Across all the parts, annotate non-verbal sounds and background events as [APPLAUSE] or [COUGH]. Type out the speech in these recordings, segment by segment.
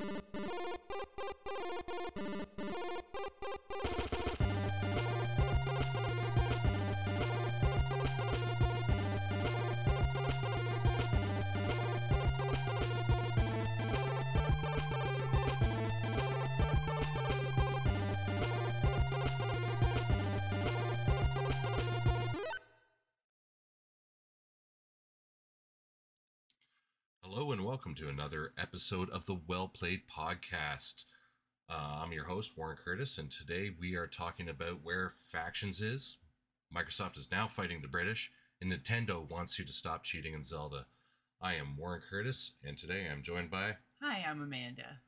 you Hello and welcome to another episode of the Well Played Podcast. Uh, I'm your host, Warren Curtis, and today we are talking about where factions is. Microsoft is now fighting the British, and Nintendo wants you to stop cheating in Zelda. I am Warren Curtis, and today I'm joined by. Hi, I'm Amanda.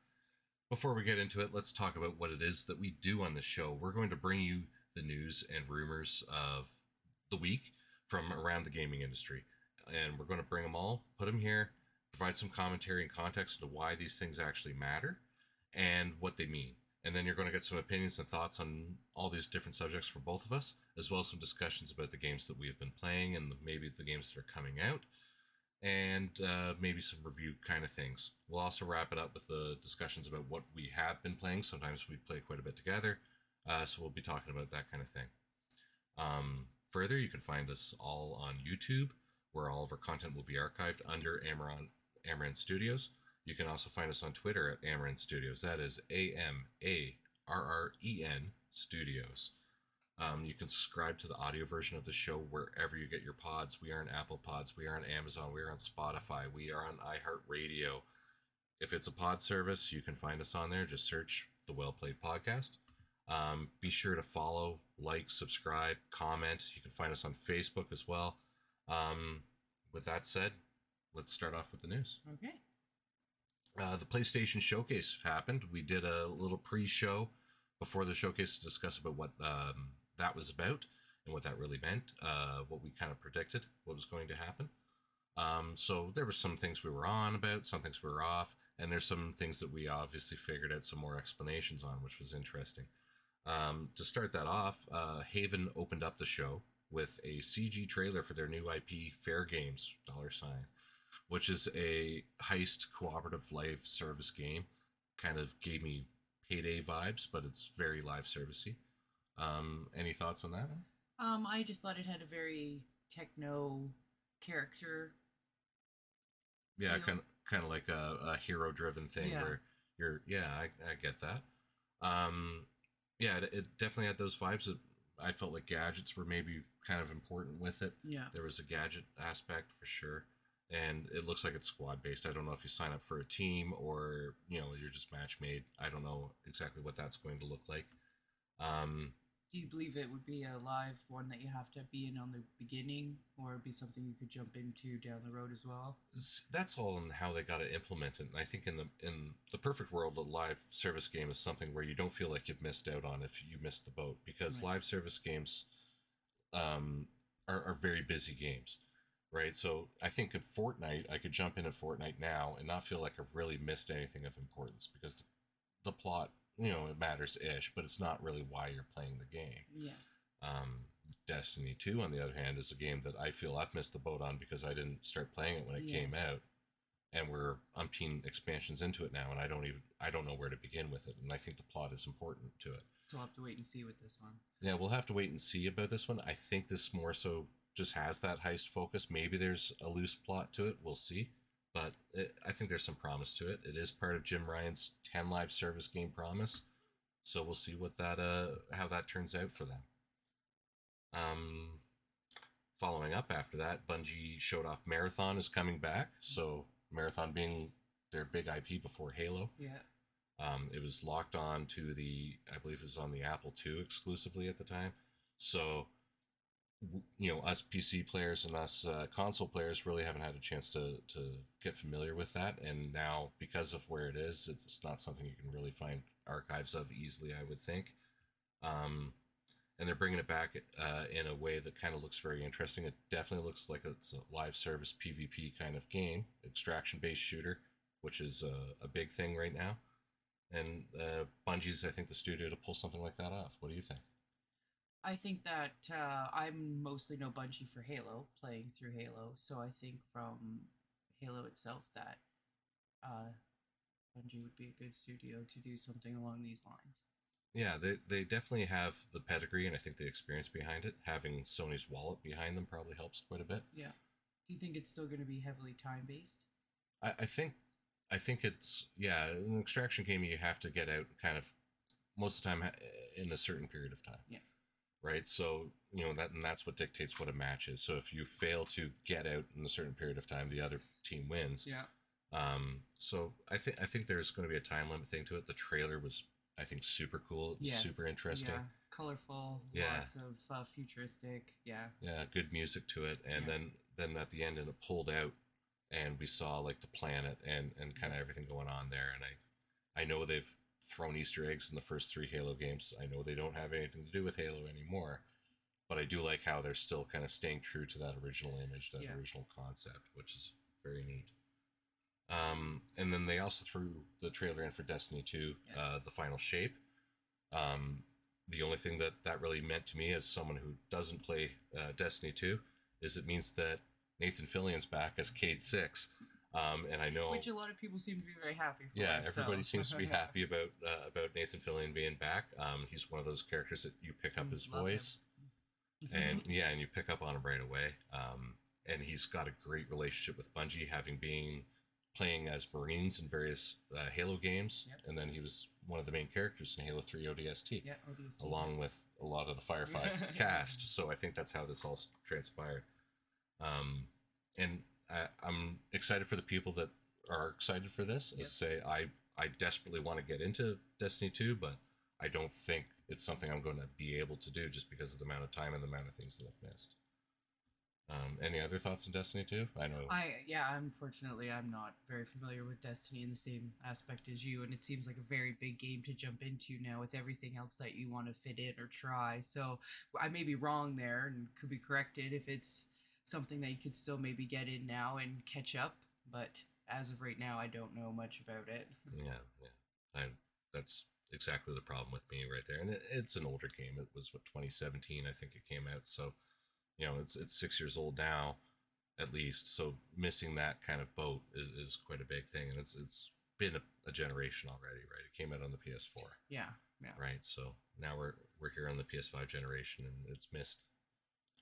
Before we get into it, let's talk about what it is that we do on this show. We're going to bring you the news and rumors of the week from around the gaming industry, and we're going to bring them all, put them here, provide some commentary and context into why these things actually matter and what they mean. And then you're going to get some opinions and thoughts on all these different subjects for both of us, as well as some discussions about the games that we've been playing and maybe the games that are coming out, and uh, maybe some review kind of things. We'll also wrap it up with the discussions about what we have been playing. Sometimes we play quite a bit together, uh, so we'll be talking about that kind of thing. Um, further, you can find us all on YouTube, where all of our content will be archived under Amarren Amarren Studios. You can also find us on Twitter at Amarren Studios. That is A M A R R E N Studios. Um, you can subscribe to the audio version of the show wherever you get your pods. We are on Apple Pods. We are on Amazon. We are on Spotify. We are on iHeartRadio. If it's a pod service, you can find us on there. Just search the Well Played Podcast. Um, be sure to follow, like, subscribe, comment. You can find us on Facebook as well. Um, with that said, let's start off with the news. Okay. Uh, the PlayStation Showcase happened. We did a little pre-show before the showcase to discuss about what um, that was about and what that really meant, uh, what we kind of predicted, what was going to happen. Um, so there were some things we were on about, some things we were off, and there's some things that we obviously figured out some more explanations on, which was interesting. Um, to start that off, uh, Haven opened up the show with a CG trailer for their new IP, Fair Games dollar sign which is a heist cooperative live service game. Kind of gave me payday vibes, but it's very live servicey. Um, any thoughts on that one? Um, I just thought it had a very techno character. Yeah, kind of kind of like a, a hero driven thing Yeah. where you're yeah, I, I get that. Um, yeah, it, it definitely had those vibes. It, I felt like gadgets were maybe kind of important with it. Yeah. There was a gadget aspect for sure. And it looks like it's squad based. I don't know if you sign up for a team or, you know, you're just match made. I don't know exactly what that's going to look like. Um, Do you believe it would be a live one that you have to be in on the beginning, or be something you could jump into down the road as well? that's all in how they got to implement it. And I think in the in the perfect world, a live service game is something where you don't feel like you've missed out on if you missed the boat because Right. live service games um, are, are very busy games, right? So I think in Fortnite, I could jump in at Fortnite now and not feel like I've really missed anything of importance because the, the plot, you know, it matters ish, but it's not really why you're playing the game. Yeah. Um, Destiny 2, on the other hand, is a game that I feel I've missed the boat on because I didn't start playing it when it came out. And we're umpteen expansions into it now, and I don't even I don't know where to begin with it. And I think the plot is important to it. So I'll have to wait and see with this one. Yeah, we'll have to wait and see about this one. I think this more so just has that heist focus. Maybe there's a loose plot to it. We'll see. But it, I think there's some promise to it. It is part of Jim Ryan's 10 live service game promise. So we'll see what that uh how that turns out for them. Um following up after that, Bungie showed off Marathon is coming back. So Marathon being their big IP before Halo. Yeah. Um, it was locked on to the, I believe it was on the Apple II exclusively at the time. So, you know, us PC players and us uh, console players really haven't had a chance to to get familiar with that. And now, because of where it is, it's, not something you can really find archives of easily. I would think. Um, and they're bringing it back uh, in a way that kind of looks very interesting. It definitely looks like it's a live service PvP kind of game, extraction based shooter, which is a, a big thing right now. And uh, Bungie's, I think, the studio to pull something like that off. What do you think? I think that uh, I'm mostly know Bungie for Halo, playing through Halo. So I think from Halo itself that uh, Bungie would be a good studio to do something along these lines. Yeah, they they definitely have the pedigree and I think the experience behind it. Having Sony's wallet behind them probably helps quite a bit. Yeah. Do you think it's still going to be heavily time based? I, I think I think it's yeah, an extraction game you have to get out kind of most of the time in a certain period of time. Yeah. Right. So you know that and that's what dictates what a match is. So if you fail to get out in a certain period of time, the other team wins. Yeah. Um. So I think I think there's going to be a time limit thing to it. The trailer was I think super cool. Was super interesting. Yeah. Colorful. Yeah. Lots of uh, futuristic. Yeah. Yeah, good music to it, and Yeah. then then at the end, and it pulled out, and we saw like the planet and and kind of everything going on there. And I I know they've thrown Easter eggs in the first three Halo games. I know they don't have anything to do with Halo anymore, but I do like how they're still kind of staying true to that original image, that Yeah. original concept, which is very neat. Um, and then they also threw the trailer in for Destiny 2, Yeah. uh, the final shape. Um, the only thing that that really meant to me as someone who doesn't play uh, Destiny 2 is it means that Nathan Fillion's back as Cayde-6. Um, and I know, Which a lot of people seem to be very happy for. yeah, everybody [LAUGHS] seems to be happy about uh, about Nathan Fillion being back. Um, he's one of those characters that you pick up Mm, his love voice, and yeah, and you pick up on him right away. Um, and he's got a great relationship with Bungie, having been playing as Marines in various uh, Halo games, Yep. and then he was one of the main characters in Halo 3 ODST, yeah, ODST. along with a lot of the Firefly [LAUGHS] cast. So I think that's how this all transpired. Um, and I, I'm excited for the people that are excited for this. As I say, I I desperately want to get into Destiny 2, but I don't think it's something I'm going to be able to do just because of the amount of time and the amount of things that I've missed. Um, any other thoughts on Destiny 2? I know. I yeah, unfortunately, I'm not very familiar with Destiny in the same aspect as you, and it seems like a very big game to jump into now with everything else that you want to fit in or try. So I may be wrong there and could be corrected if it's something that you could still maybe get in now and catch up. But as of right now, I don't know much about it. [LAUGHS] Yeah, yeah. I, that's exactly the problem with me right there. And it, it's an older game. It was what 2017, I think it came out. So, you know, it's it's six years old now, at least. So missing that kind of boat is, is quite a big thing, and it's it's been a, a generation already, right? It came out on the PS4, Yeah, yeah. right? So now we're we're here on the PS5 generation, and it's missed.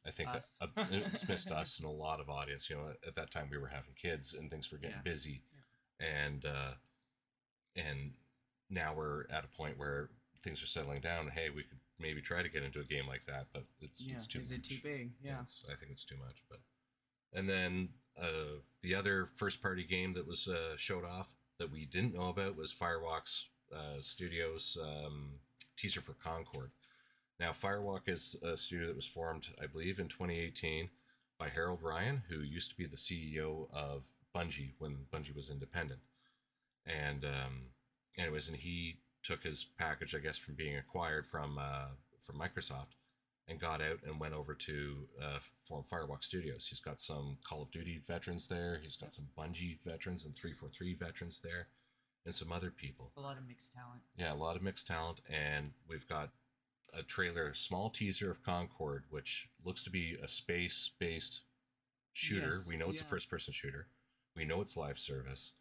I think a- Us. a- it's [LAUGHS] missed us and a lot of audience. You know, at, at that time we were having kids and things were getting Yeah. busy, and uh, and now we're at a point where things are settling down. Hey, we could maybe try to get into a game like that, but it's Yeah, it's too is much. it too big? Yeah. I think it's too much. But and then uh, the other first party game that was uh, showed off that we didn't know about was Firewalk's uh, Studios um, teaser for Concord. Now, Firewalk is a studio that was formed, I believe, in 2018 by Harold Ryan, who used to be the CEO of Bungie when Bungie was independent. And um, anyways, and he took his package, I guess, from being acquired from uh, from Microsoft, and got out and went over to uh, form Firewalk Studios. He's got some Call of Duty veterans there. He's got some Bungie veterans and 343 veterans there, and some other people. A lot of mixed talent. Yeah, a lot of mixed talent, and we've got a trailer, a small teaser of Concord, which looks to be a space-based shooter. Yes, we know it's a first-person shooter. We know it's live service,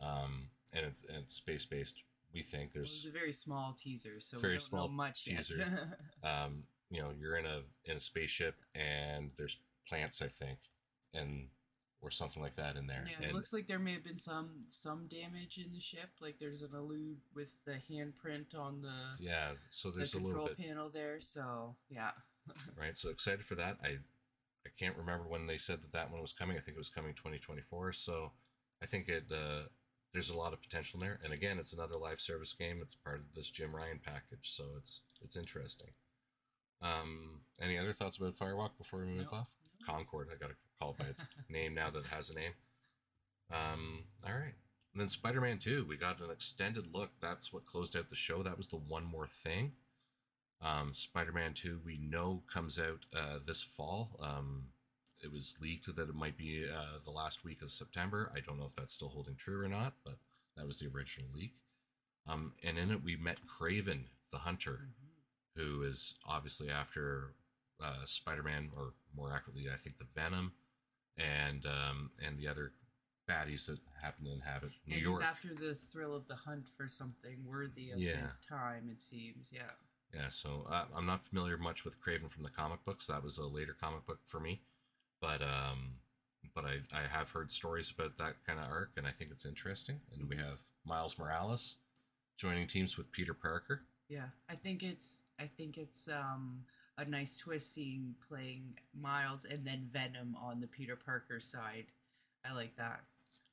um, and it's and it's space-based. We think Well, there's was a very small teaser, so Very we don't small know much teaser. Yet. [LAUGHS] um, you know, you're in a in a spaceship and there's plants, I think, and or something like that in there. Yeah, it looks like there may have been some some damage in the ship. Like there's an allude with the handprint on the, yeah, so the there's a control little bit panel there. So yeah, [LAUGHS] right. So excited for that. I I can't remember when they said that that one was coming. I think it was coming 2024. So I think it uh, there's a lot of potential in there. And again, it's another live service game. It's part of this Jim Ryan package, so it's it's interesting. Um, any other thoughts about Firewalk before we move No, off? Concord. I got to call it by its [LAUGHS] name now that it has a name. Um, all right. And then Spider Man 2, we got an extended look. That's what closed out the show. That was the one more thing. Um, Spider Man 2, we know, comes out uh, this fall. Um, it was leaked that it might be uh, the last week of September. I don't know if that's still holding true or not, but that was the original leak. Um, and in it, we met Kraven, the hunter, who is obviously after uh, Spider Man, or more accurately, I think the Venom, and um, and the other baddies that happen to inhabit New and York. after the thrill of the hunt for something worthy of Yeah. his time. It seems, yeah. Yeah, so uh, I'm not familiar much with Kraven from the comic books. That was a later comic book for me, but um, but I I have heard stories about that kind of arc, and I think it's interesting. And we have Miles Morales joining teams with Peter Parker. Yeah, I think it's I think it's um a nice twist seeing playing Miles and then Venom on the Peter Parker side. I like that.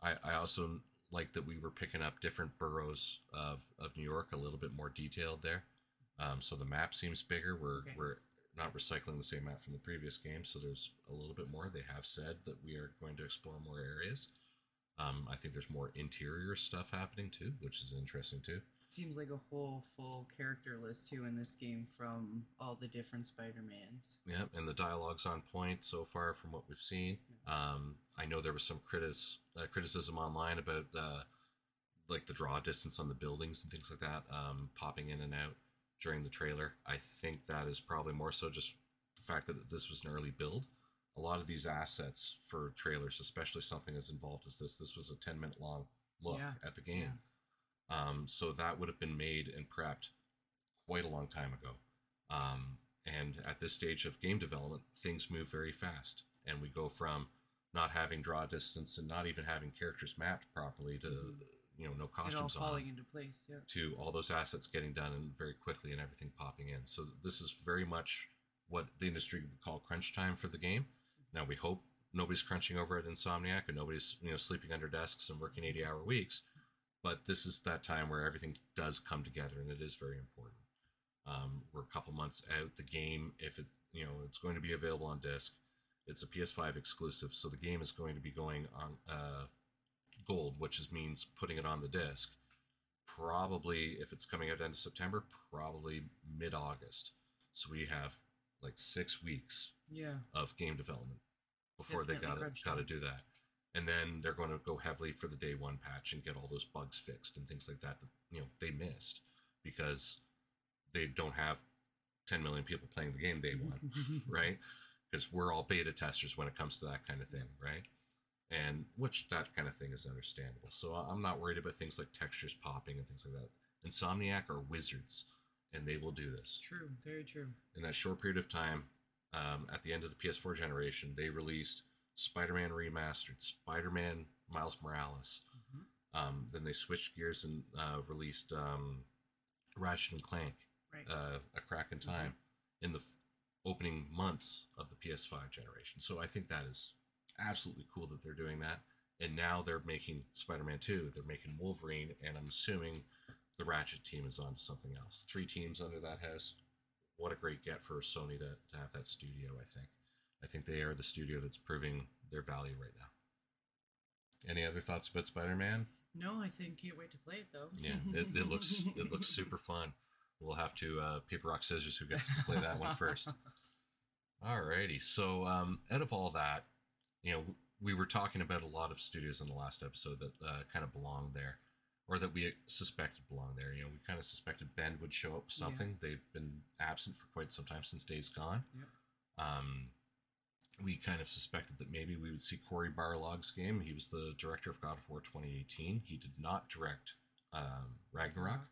I I also like that we were picking up different boroughs of of New York, a little bit more detailed there. Um, so the map seems bigger. We're Okay. we're not recycling the same map from the previous game, so there's a little bit more. They have said that we are going to explore more areas. Um, I think there's more interior stuff happening too, which is interesting too. Seems like a whole full character list too in this game from all the different Spider-Mans. Yeah, and the dialogue's on point so far from what we've seen. Um, I know there was some critis- uh, criticism online about uh, like the draw distance on the buildings and things like that, um, popping in and out during the trailer. I think that is probably more so just the fact that this was an early build. A lot of these assets for trailers, especially something as involved as this, this was a 10 minute long look Yeah, at the game. Um, so that would have been made and prepped quite a long time ago. Um, and at this stage of game development, things move very fast, and we go from not having draw distance and not even having characters mapped properly to you know no It all costumes falling on into place. Yeah. to all those assets getting done and very quickly and everything popping in. So this is very much what the industry would call crunch time for the game. Now we hope nobody's crunching over at Insomniac and nobody's you know sleeping under desks and working 80 hour weeks. But this is that time where everything does come together and it is very important. Um, we're a couple months out. The game, if it you know, it's going to be available on disc. It's a PS5 exclusive, so the game is going to be going on uh, gold, which is means putting it on the disc probably if it's coming out end of September, probably mid August. So we have like six weeks Yeah. of game development before they got got to do that. And then they're going to go heavily for the day one patch and get all those bugs fixed and things like that that you know they missed because they don't have 10 million people playing the game day one [LAUGHS] right? Because we're all beta testers when it comes to that kind of thing, right? And which that kind of thing is understandable. So I'm not worried about things like textures popping and things like that. Insomniac are wizards, and they will do this. True. Very true. In that short period of time, um, at the end of the PS4 generation, they released Spider-Man Remastered, Spider-Man Miles Morales. Mhm. Um, then they switched gears and uh, released um, Ratchet and Clank Right. uh, a crack in time in the f- opening months of the PS5 generation. So I think that is absolutely cool that they're doing that. And now they're making Spider-Man 2, they're making Wolverine, and I'm assuming the Ratchet team is on to something else. Three teams under that house. What a great get for Sony to, to have that studio, I think. I think they are the studio that's proving their value right now. Any other thoughts about Spider-Man? no, I think can't wait to play it though. Yeah, it, it [LAUGHS] looks it looks super fun. We'll have to uh, paper rock scissors who gets to play that one first. [LAUGHS] Alrighty, so um, out of all that, you know, we were talking about a lot of studios in the last episode that uh, kind of belong there, or that we suspected belong there. You know, we kind of suspected Bend would show up with Yeah. something. They've been absent for quite some time since Days Gone. Yep. Um, we kind of suspected that maybe we would see Cory Barlog's game. He was the director of God of War 2018. He did not direct um, Ragnarok,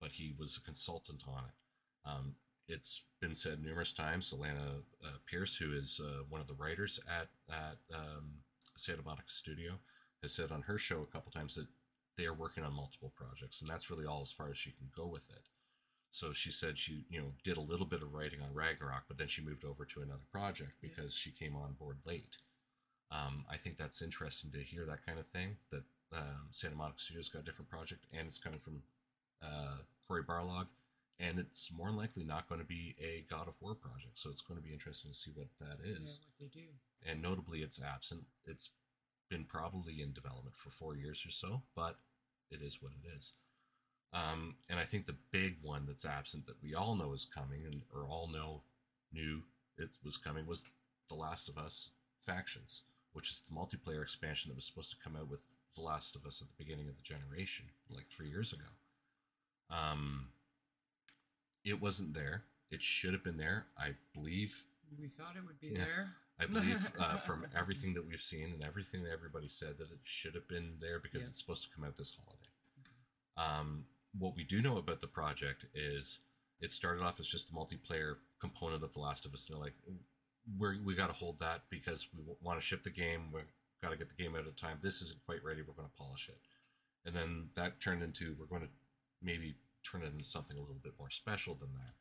but he was a consultant on it. Um, it's been said numerous times. Alanah uh, Pearce, who is uh, one of the writers at at um, Santa Monica Studio, has said on her show a couple times that they are working on multiple projects, and that's really all as far as she can go with it. So she said she, you know, did a little bit of writing on Ragnarok, but then she moved over to another project because she came on board late. Um, I think that's interesting to hear that kind of thing. That um, Santa Monica Studios got a different project, and it's coming from uh, Cory Barlog, and it's more than likely not going to be a God of War project. So it's going to be interesting to see what that is. Yeah, what they do. And notably, it's absent. It's been probably in development for four years or so, but it is what it is. Um, and I think the big one that's absent that we all know is coming, and or all know knew it was coming, was The Last of Us Factions, which is the multiplayer expansion that was supposed to come out with The Last of Us at the beginning of the generation, like three years ago. Um, it wasn't there. It should have been there. I believe We thought it would be Yeah. there. I believe [LAUGHS] uh, from everything that we've seen and everything that everybody said that it should have been there because Yeah. it's supposed to come out this holiday. Um, what we do know about the project is it started off as just a multiplayer component of The Last of Us. And they're like, we're, we got to hold that because we want to ship the game. We've got to get the game out of time. This isn't quite ready. We're going to polish it. And then that turned into we're going to maybe turn it into something a little bit more special than that.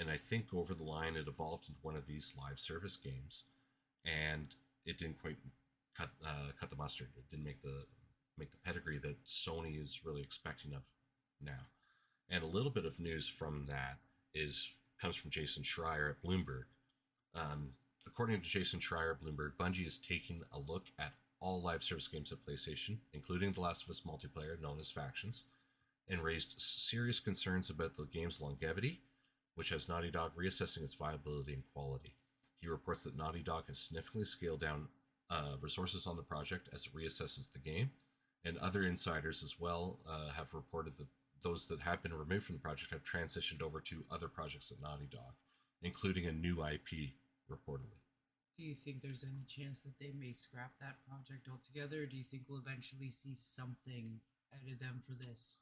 And I think over the line, it evolved into one of these live service games, and it didn't quite cut uh, cut the mustard. It didn't make the make the pedigree that Sony is really expecting of now. And a little bit of news from that is comes from Jason Schreier at Bloomberg. Um, according to Jason Schreier at Bloomberg, Bungie is taking a look at all live service games at PlayStation, including The Last of Us multiplayer, known as Factions, and raised serious concerns about the game's longevity, which has Naughty Dog reassessing its viability and quality. He reports that Naughty Dog has significantly scaled down uh, resources on the project as it reassesses the game, and other insiders as well uh, have reported that those that have been removed from the project have transitioned over to other projects at Naughty Dog, including a new IP, reportedly. Do you think there's any chance that they may scrap that project altogether, or do you think we'll eventually see something out of them for this?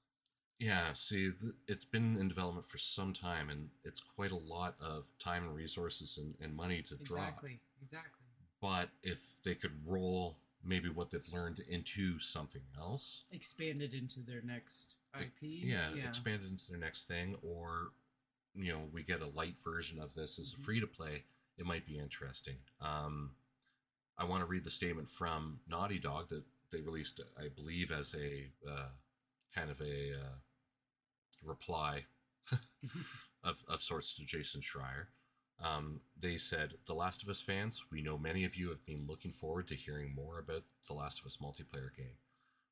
Yeah, see, th- it's been in development for some time, and it's quite a lot of time and resources and, and money to draw. Exactly, exactly. But if they could roll maybe what they've learned into something else, Expanded into their next Ex- IP. yeah, expand it into their next thing, or you know, we get a light version of this as a Mhm. free to play, it might be interesting. Um, I want to read the statement from Naughty Dog that they released, I believe, as a uh, kind of a uh, reply [LAUGHS] of, of sorts to Jason Schreier. Um, they said, The Last of Us fans, we know many of you have been looking forward to hearing more about The Last of Us multiplayer game.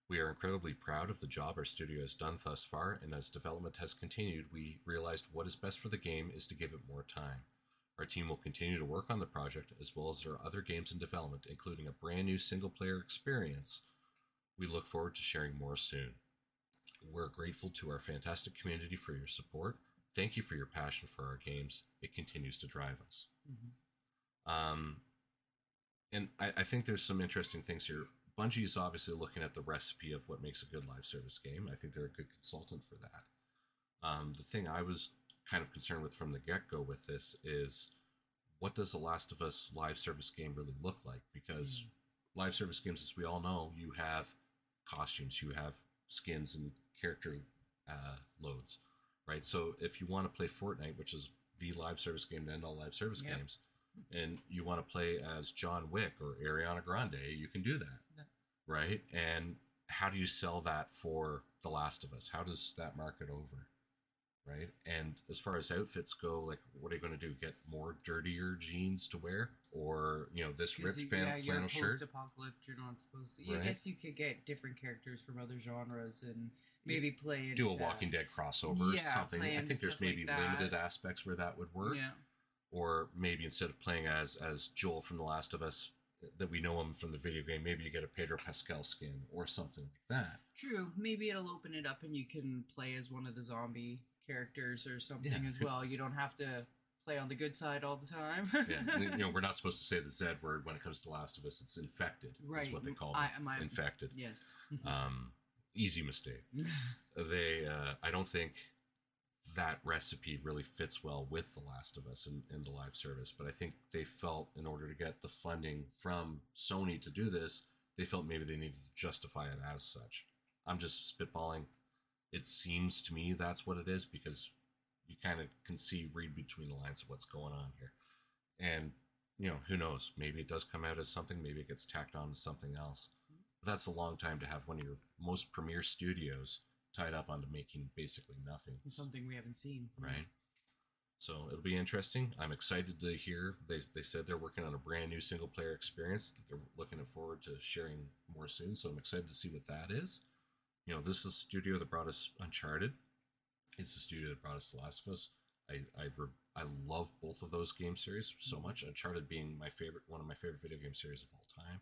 We are incredibly proud of the job our studio has done thus far, and as development has continued, we realized what is best for the game is to give it more time. Our team will continue to work on the project as well as our other games in development, including a brand new single player experience. We look forward to sharing more soon. We're grateful to our fantastic community for your support. Thank you for your passion for our games. It continues to drive us. Mhm. Um, and I, I think there's some interesting things here. Bungie is obviously looking at the recipe of what makes a good live service game. I think they're a good consultant for that. Um, the thing I was kind of concerned with from the get go with this is what does a Last of Us live service game really look like? Because live service games, as we all know, you have costumes, you have skins and character uh, loads, right? So if you want to play Fortnite, which is the live service game to end all live service Yep. games, and you want to play as John Wick or Ariana Grande, you can do that, right? And how do you sell that for The Last of Us? How does that market over? Right. And as far as outfits go, like, what are you going to do? Get more dirtier jeans to wear, or you know, this ripped you- fan, yeah, you're flannel shirt? post-apocalypse. You're not supposed to. I guess you could get different characters from other genres and maybe play. do a Walking Dead crossover or Yeah, something. I think there's stuff like maybe limited aspects where that would work. Yeah. Or maybe instead of playing as as Joel from The Last of Us, that we know him from the video game, maybe you get a Pedro Pascal skin or something like that. True. Maybe it'll open it up and you can play as one of the zombie characters or something Yeah. as well. You don't have to play on the good side all the time. Yeah, [LAUGHS] you know, we're not supposed to say the Z word when it comes to The Last of Us. It's infected. right. Is what they call it. I, infected. Yes. Um, easy mistake. [LAUGHS] they uh, i don't think that recipe really fits well with the last of us in, in the live service but i think they felt in order to get the funding from sony to do this they felt maybe they needed to justify it as such. I'm just spitballing. It seems to me that's what it is because you kind of can see read between the lines of what's going on here. And you know who knows? Maybe it does come out as something maybe it gets tacked on to something else. But that's a long time to have one of your most premier studios tied up onto making basically nothing, Something we haven't seen. right? So it'll be interesting. I'm excited to hear they they said they're working on a brand new single player experience that they're looking forward to sharing more soon. So I'm excited to see what that is. You know, this is the studio that brought us Uncharted. It's the studio that brought us The Last of Us. I I, rev- I love both of those game series so mm-hmm. much. Uncharted being my favorite, one of my favorite video game series of all time.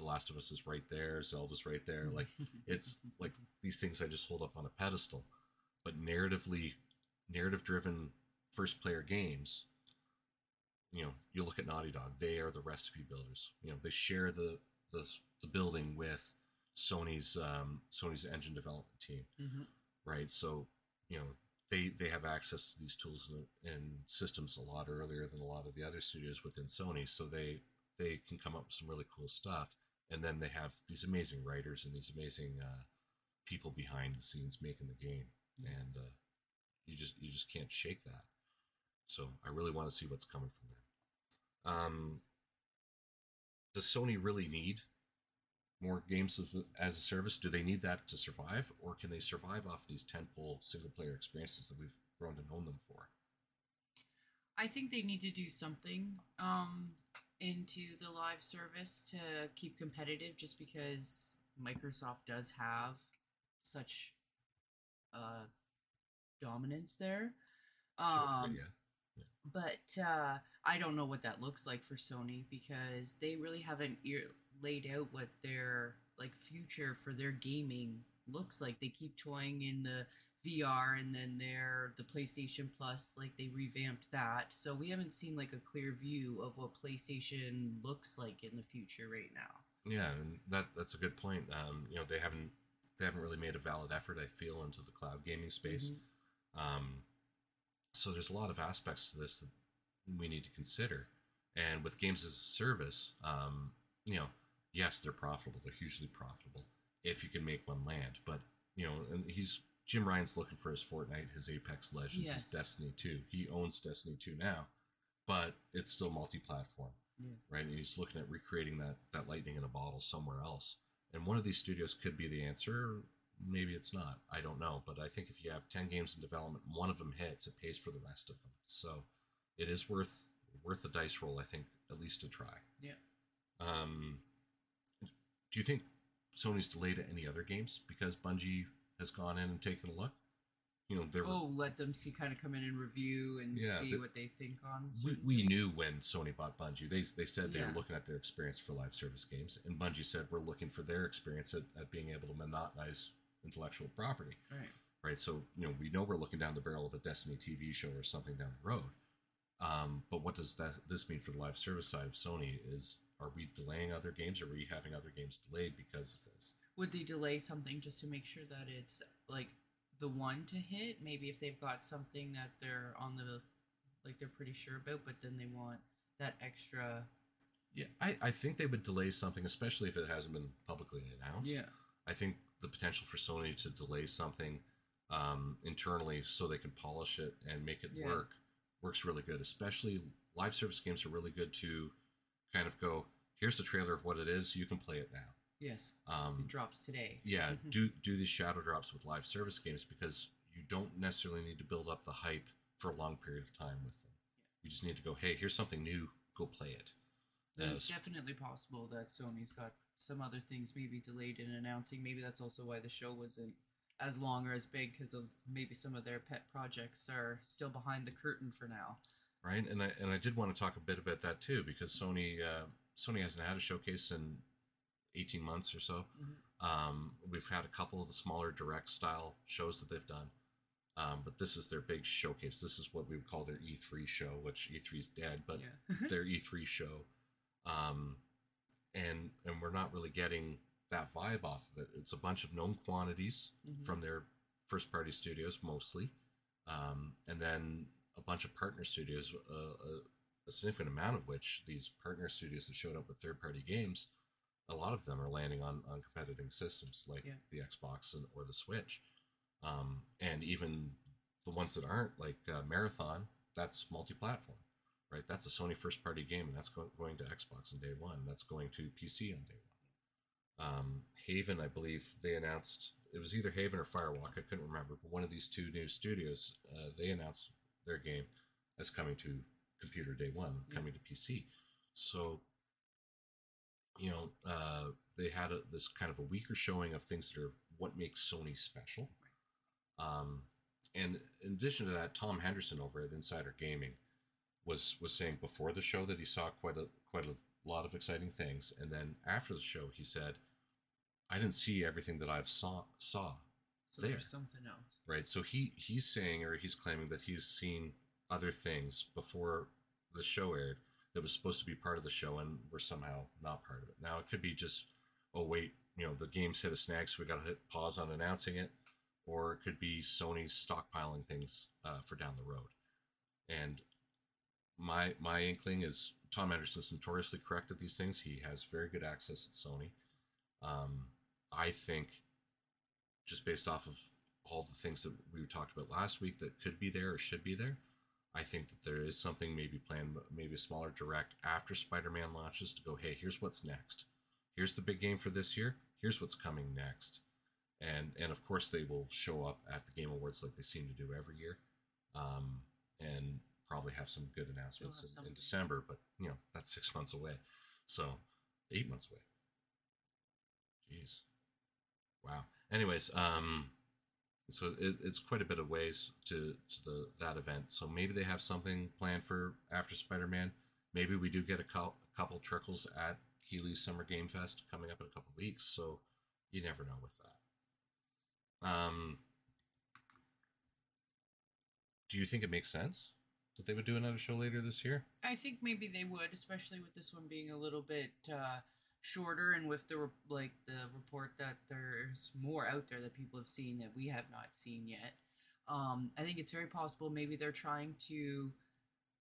The Last of Us is right there. Zelda's right there. Like [LAUGHS] it's like these things I just hold up on a pedestal. But narratively, narrative driven first player games, you know, you look at Naughty Dog; they are the recipe builders. You know, they share the the, the building with Sony's um, Sony's engine development team, Mm-hmm. right? So, you know, they they have access to these tools and, and systems a lot earlier than a lot of the other studios within Sony. So they they can come up with some really cool stuff, and then they have these amazing writers and these amazing uh, people behind the scenes making the game, and uh, you just you just can't shake that. So I really want to see what's coming from them. Um, does Sony really need more games as a service? Do they need that to survive, or can they survive off these tentpole single player experiences that we've grown to know them for? I think they need to do something um, into the live service to keep competitive, just because Microsoft does have such uh, dominance there. Sure, Um, yeah. but uh, I don't know what that looks like for Sony because they really haven't ear- laid out what their like future for their gaming looks like. They keep toying in the VR and then their the PlayStation Plus like they revamped that. So we haven't seen like a clear view of what PlayStation looks like in the future right now. Yeah, and that that's a good point. Um, you know, they haven't they haven't really made a valid effort. I feel into the cloud gaming space. Mhm. Um, so there's a lot of aspects to this that we need to consider. And with games as a service, um, you know, yes, they're profitable. They're hugely profitable if you can make one land. But you know, and he's Jim Ryan's looking for his Fortnite, his Apex Legends, Yes. his Destiny 2. He owns Destiny 2 now, but it's still multi-platform Yeah. right? And he's looking at recreating that that lightning in a bottle somewhere else. And one of these studios could be the answer. Maybe it's not. I don't know. But I think if you have ten games in development, one of them hits, it pays for the rest of them. So it is worth worth the dice roll. I think at least to try. Yeah. Um, do you think Sony's delayed any other games because Bungie has gone in and taken a look? You know, they're Oh, let them see kind of come in and review and Yeah, see the- what they think on. we, we knew when Sony bought Bungie. They, they said they Yeah. were looking at their experience for live service games, and Bungie said we're looking for their experience at, at being able to monetize intellectual property. Right. Right. So you know we know we're looking down the barrel of a Destiny TV show or something down the road. Um, but what does that this mean for the live service side of Sony? Is are we delaying other games? Are we having other games delayed because of this? Would they delay something just to make sure that it's like the one to hit? Maybe if they've got something that they're on the like they're pretty sure about, but then they want that extra. Yeah, I, I think they would delay something, especially if it hasn't been publicly announced. Yeah, I think the potential for Sony to delay something um, internally so they can polish it and make it Yeah. work works really good. Especially live service games are really good to kind of go, here's the trailer of what it is, you can play it now. Yes. Um, drops today. yeah, Mhm. do do these shadow drops with live service games because you don't necessarily need to build up the hype for a long period of time with them. You just need to go, hey, here's something new, go play it. Uh, it's definitely possible that Sony's got some other things maybe delayed in announcing. Maybe that's also why the show wasn't as long or as big because of maybe some of their pet projects are still behind the curtain for now. right? And I and I did want to talk a bit about that too because Sony uh, Sony hasn't had a showcase in eighteen months or so. Mhm. Um, we've had a couple of the smaller direct style shows that they've done, um, but this is their big showcase. This is what we would call their E3 show, which E3 is dead, but yeah. [LAUGHS] their E3 show, um, and and we're not really getting that vibe off of it. It's a bunch of known quantities Mhm. from their first party studios mostly, um, and then a bunch of partner studios, uh, a, a significant amount of which these partner studios that showed up with third party games, a lot of them are landing on on competitive systems like Yeah. the Xbox and, or the Switch, um, and even the ones that aren't like uh, Marathon, that's multi platform. Right, that's a Sony first party game, and that's go- going to Xbox on day one. That's going to PC on day one. Um, Haven, I believe they announced it was either Haven or Firewalk. I couldn't remember, but one of these two new studios, uh, they announced their game as coming to computer day one, coming to PC. So, you know, uh, they had a, this kind of a weaker showing of things that are what makes Sony special. Um, and in addition to that, Tom Henderson over at Insider Gaming was was saying before the show that he saw quite a quite a lot of exciting things, and then after the show he said, "I didn't see everything that I've saw saw." So there. there's something else. Right. So he he's saying or he's claiming that he's seen other things before the show aired that was supposed to be part of the show and were somehow not part of it. Now it could be just, oh wait, you know, the game's hit a snag, so we got to hit pause on announcing it, or it could be Sony's stockpiling things uh, for down the road. And my my inkling is Tom Anderson's notoriously correct at these things. He has very good access at Sony. Um, I think, just based off of all the things that we talked about last week that could be there or should be there, I think that there is something maybe planned, maybe a smaller direct after Spider-Man launches to go, hey, here's what's next. Here's the big game for this year. Here's what's coming next. And and of course they will show up at the Game Awards like they seem to do every year, um, and probably have some good announcements in, in. December. But you know that's six months away, so eight months away. Jeez, wow. Anyways, um, so it, it's quite a bit of ways to, to the that event. So maybe they have something planned for after Spider Man. Maybe we do get a cou- couple trickles at Keighley's Summer Game Fest coming up in a couple weeks. So you never know with that. Um, do you think it makes sense that they would do another show later this year? I think maybe they would, especially with this one being a little bit uh, shorter, and with the like the report that there's more out there that people have seen that we have not seen yet. Um, I think it's very possible maybe they're trying to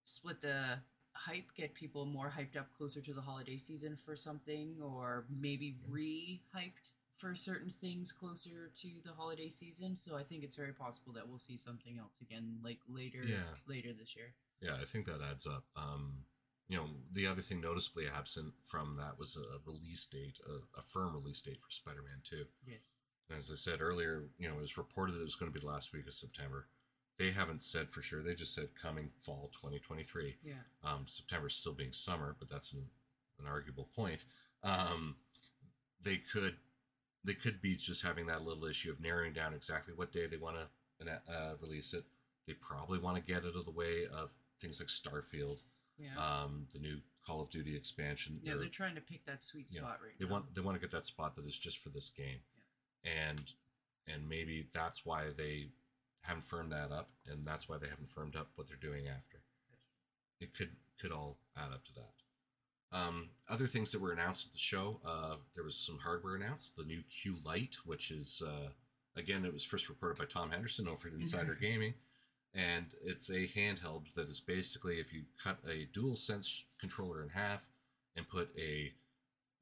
split the hype, get people more hyped up closer to the holiday season for something, or maybe re-hyped for certain things closer to the holiday season. So I think it's very possible that we'll see something else again, like later, Yeah. later this year. Yeah, I think that adds up. Um, you know, the other thing noticeably absent from that was a release date, a, a firm release date for Spider Man 2. Yes. And as I said earlier, you know, it was reported that it was going to be the last week of September. They haven't said for sure. They just said coming fall 2023. Yeah. Um, September still being summer, but that's an, an arguable point. Um, they could they could be just having that little issue of narrowing down exactly what day they want to uh, release it. They probably want to get it out of the way of things like Starfield, Yeah. um, the new Call of Duty expansion. yeah, They're- they're trying to pick that sweet you know, spot right they now. want they want to get that spot that is just for this game yeah. and and maybe that's why they haven't firmed that up and that's why they haven't firmed up what they're doing after it could could all add up to that um, other things that were announced at the show uh, there was some hardware announced the new q lite which is uh, again it was first reported by tom henderson over at [LAUGHS] insider gaming and it's a handheld that is basically if you cut a DualSense controller in half and put a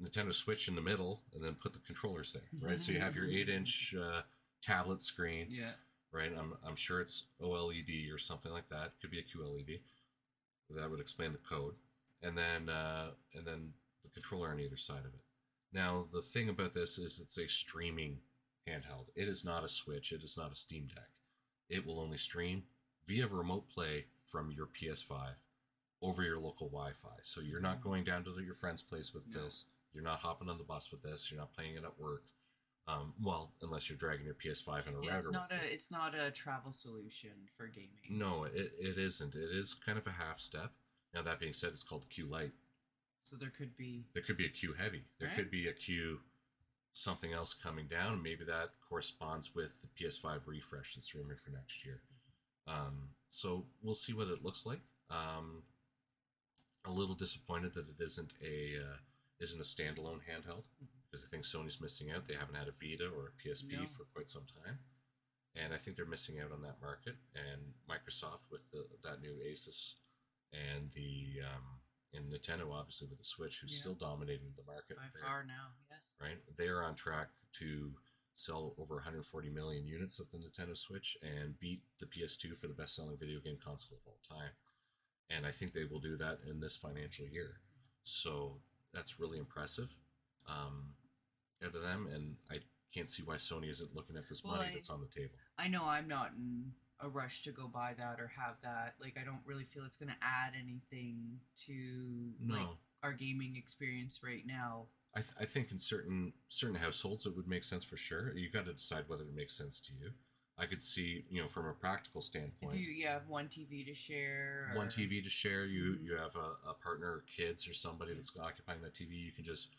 Nintendo Switch in the middle, and then put the controllers there, right? so you have your eight-inch uh, tablet screen, Yeah. right? I'm I'm sure it's OLED or something like that. Could be a QLED. That would explain the code, and then uh, and then the controller on either side of it. Now the thing about this is it's a streaming handheld. It is not a Switch. It is not a Steam Deck. It will only stream via remote play from your PS5 over your local Wi-Fi. So you're not going down to your friend's place with No. this. You're not hopping on the bus with this. You're not playing it at work. Um, well, unless you're dragging your PS5 and a Yeah, router. it's not a it. it's not a travel solution for gaming. No, it, it isn't. It is kind of a half step. Now that being said, it's called Q Lite. So there could be There could be a Q Heavy. There Right. could be a Q something else coming down. Maybe that corresponds with the PS5 refresh that's rumored for next year. Um, so we'll see what it looks like. Um, a little disappointed that it isn't a uh, isn't a standalone handheld because I think Sony's missing out. They haven't had a Vita or a PSP No. for quite some time, and I think they're missing out on that market. And Microsoft with the, that new Asus and the um, and Nintendo obviously with the Switch, who's Yeah. still dominating the market. by They're- far now. Yes. right? They are on track to sell over 140 million units of the Nintendo Switch and beat the PS2 for the best-selling video game console of all time. And I think they will do that in this financial year. So that's really impressive um, out of them, and I can't see why Sony isn't looking at this Well, money I- that's on the table. I know I'm not in a rush to go buy that or have that. Like I don't really feel it's going to add anything to like our gaming experience right now. I, th- I think in certain certain households it would make sense for sure. You got to decide whether it makes sense to you. I could see, you know, from a practical standpoint. If you yeah, have one TV to share, one TV to share. You Mhm. you have a, a partner or kids or somebody that's occupying that TV. You can just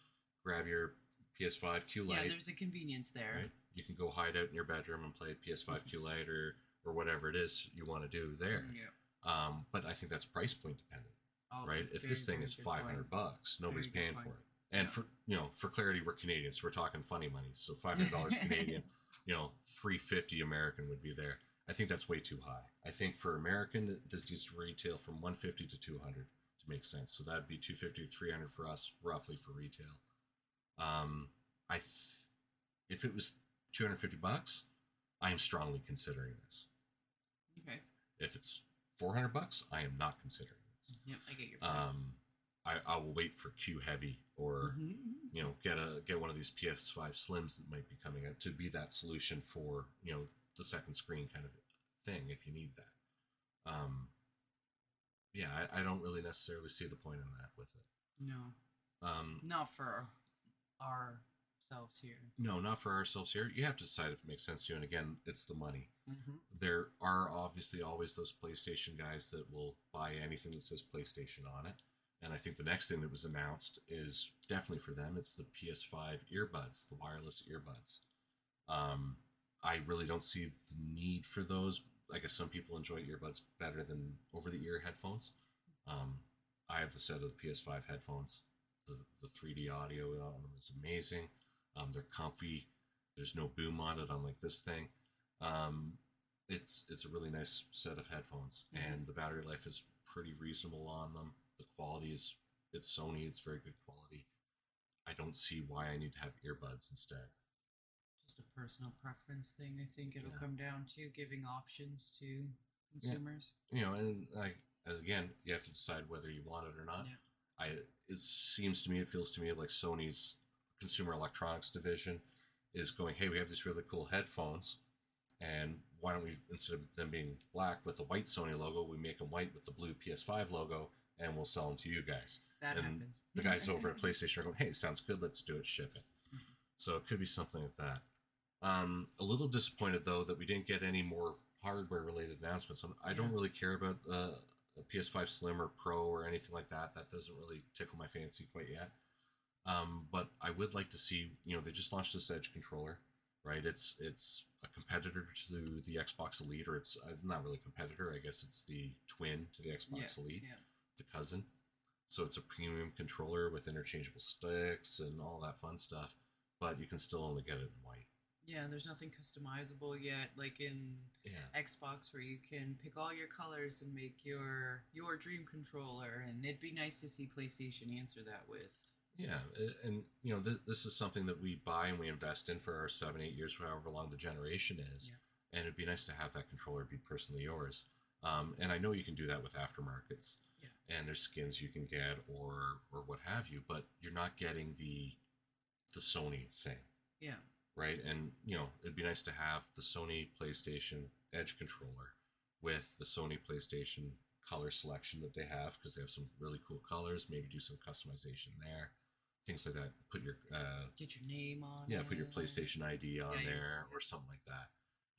grab your PS5 Q Yeah, there's a convenience there. right? You can go hide out in your bedroom and play PS5 Q Lite or or whatever it is you want to do there. Yeah. Um, but I think that's price point dependent. Oh, right? If this thing is 500 point. bucks, nobody's paying point. for it. And for you know, for clarity, we're Canadians, so we're talking funny money. So five hundred dollars [LAUGHS] Canadian, you know, three fifty American would be there. I think that's way too high. I think for American, this needs to retail from one fifty to two hundred to make sense. So that'd be two fifty to three hundred for us, roughly for retail. Um, I, th- if it was two hundred fifty bucks, I am strongly considering this. Okay. If it's four hundred bucks, I am not considering this. Yep, I get your point. Um, I, I will wait for Q Heavy or Mhm. you know get a get one of these PS5 Slims that might be coming out to be that solution for you know the second screen kind of thing if you need that. Um, yeah, I, I don't really necessarily see the point in that with it. No, Um, not for ourselves here. no, not for ourselves here. You have to decide if it makes sense to you. And again, it's the money. Mm-hmm. There are obviously always those PlayStation guys that will buy anything that says PlayStation on it. And I think the next thing that was announced is definitely for them. It's the PS5 earbuds, the wireless earbuds. Um, I really don't see the need for those. I guess some people enjoy earbuds better than over the ear headphones. Um, I have the set of the PS5 headphones. The, the 3D audio on them is amazing. Um, they're comfy. There's no boom on it, unlike this thing. Um, it's it's a really nice set of headphones, Mhm. and the battery life is pretty reasonable on them. The quality is it's Sony. It's very good quality. I don't see why I need to have earbuds instead. Just a personal preference thing. I think it'll Yeah. come down to giving options to consumers. You know, and like as again, you have to decide whether you want it or not. Yeah. I it seems to me, it feels to me like Sony's consumer electronics division is going, hey, we have these really cool headphones, and why don't we instead of them being black with the white Sony logo, we make them white with the blue PS5 logo, and we'll sell them to you guys. That And happens. The guys [LAUGHS] over at PlayStation are going, hey, sounds good, let's do it, ship it. Mhm. So it could be something like that. Um, a little disappointed though that we didn't get any more hardware related announcements. I don't Yeah. really care about uh, a PS5 Slim or Pro or anything like that. That doesn't really tickle my fancy quite yet. Um, but I would like to see. You know, they just launched this Edge controller, right? It's it's a competitor to the Xbox Elite, or it's uh, not really a competitor. I guess it's the twin to the Xbox yeah, Elite, yeah. The cousin. So it's a premium controller with interchangeable sticks and all that fun stuff. But you can still only get it in white. Yeah, there's nothing customizable yet, like in Yeah. Xbox, where you can pick all your colors and make your your dream controller. And it'd be nice to see PlayStation answer that with. Yeah, and you know th- this is something that we buy and we invest in for our seven, eight years, however long the generation is, Yeah. and it'd be nice to have that controller be personally yours. Um, and I know you can do that with aftermarkets. And there's skins you can get or or what have you, but you're not getting the the Sony thing, Yeah, right? And you know it'd be nice to have the Sony PlayStation Edge controller with the Sony PlayStation color selection that they have because they have some really cool colors. Maybe do some customization there, things like that. Put your uh, get your name on. yeah, put your. PlayStation ID on yeah, there yeah. or something like that.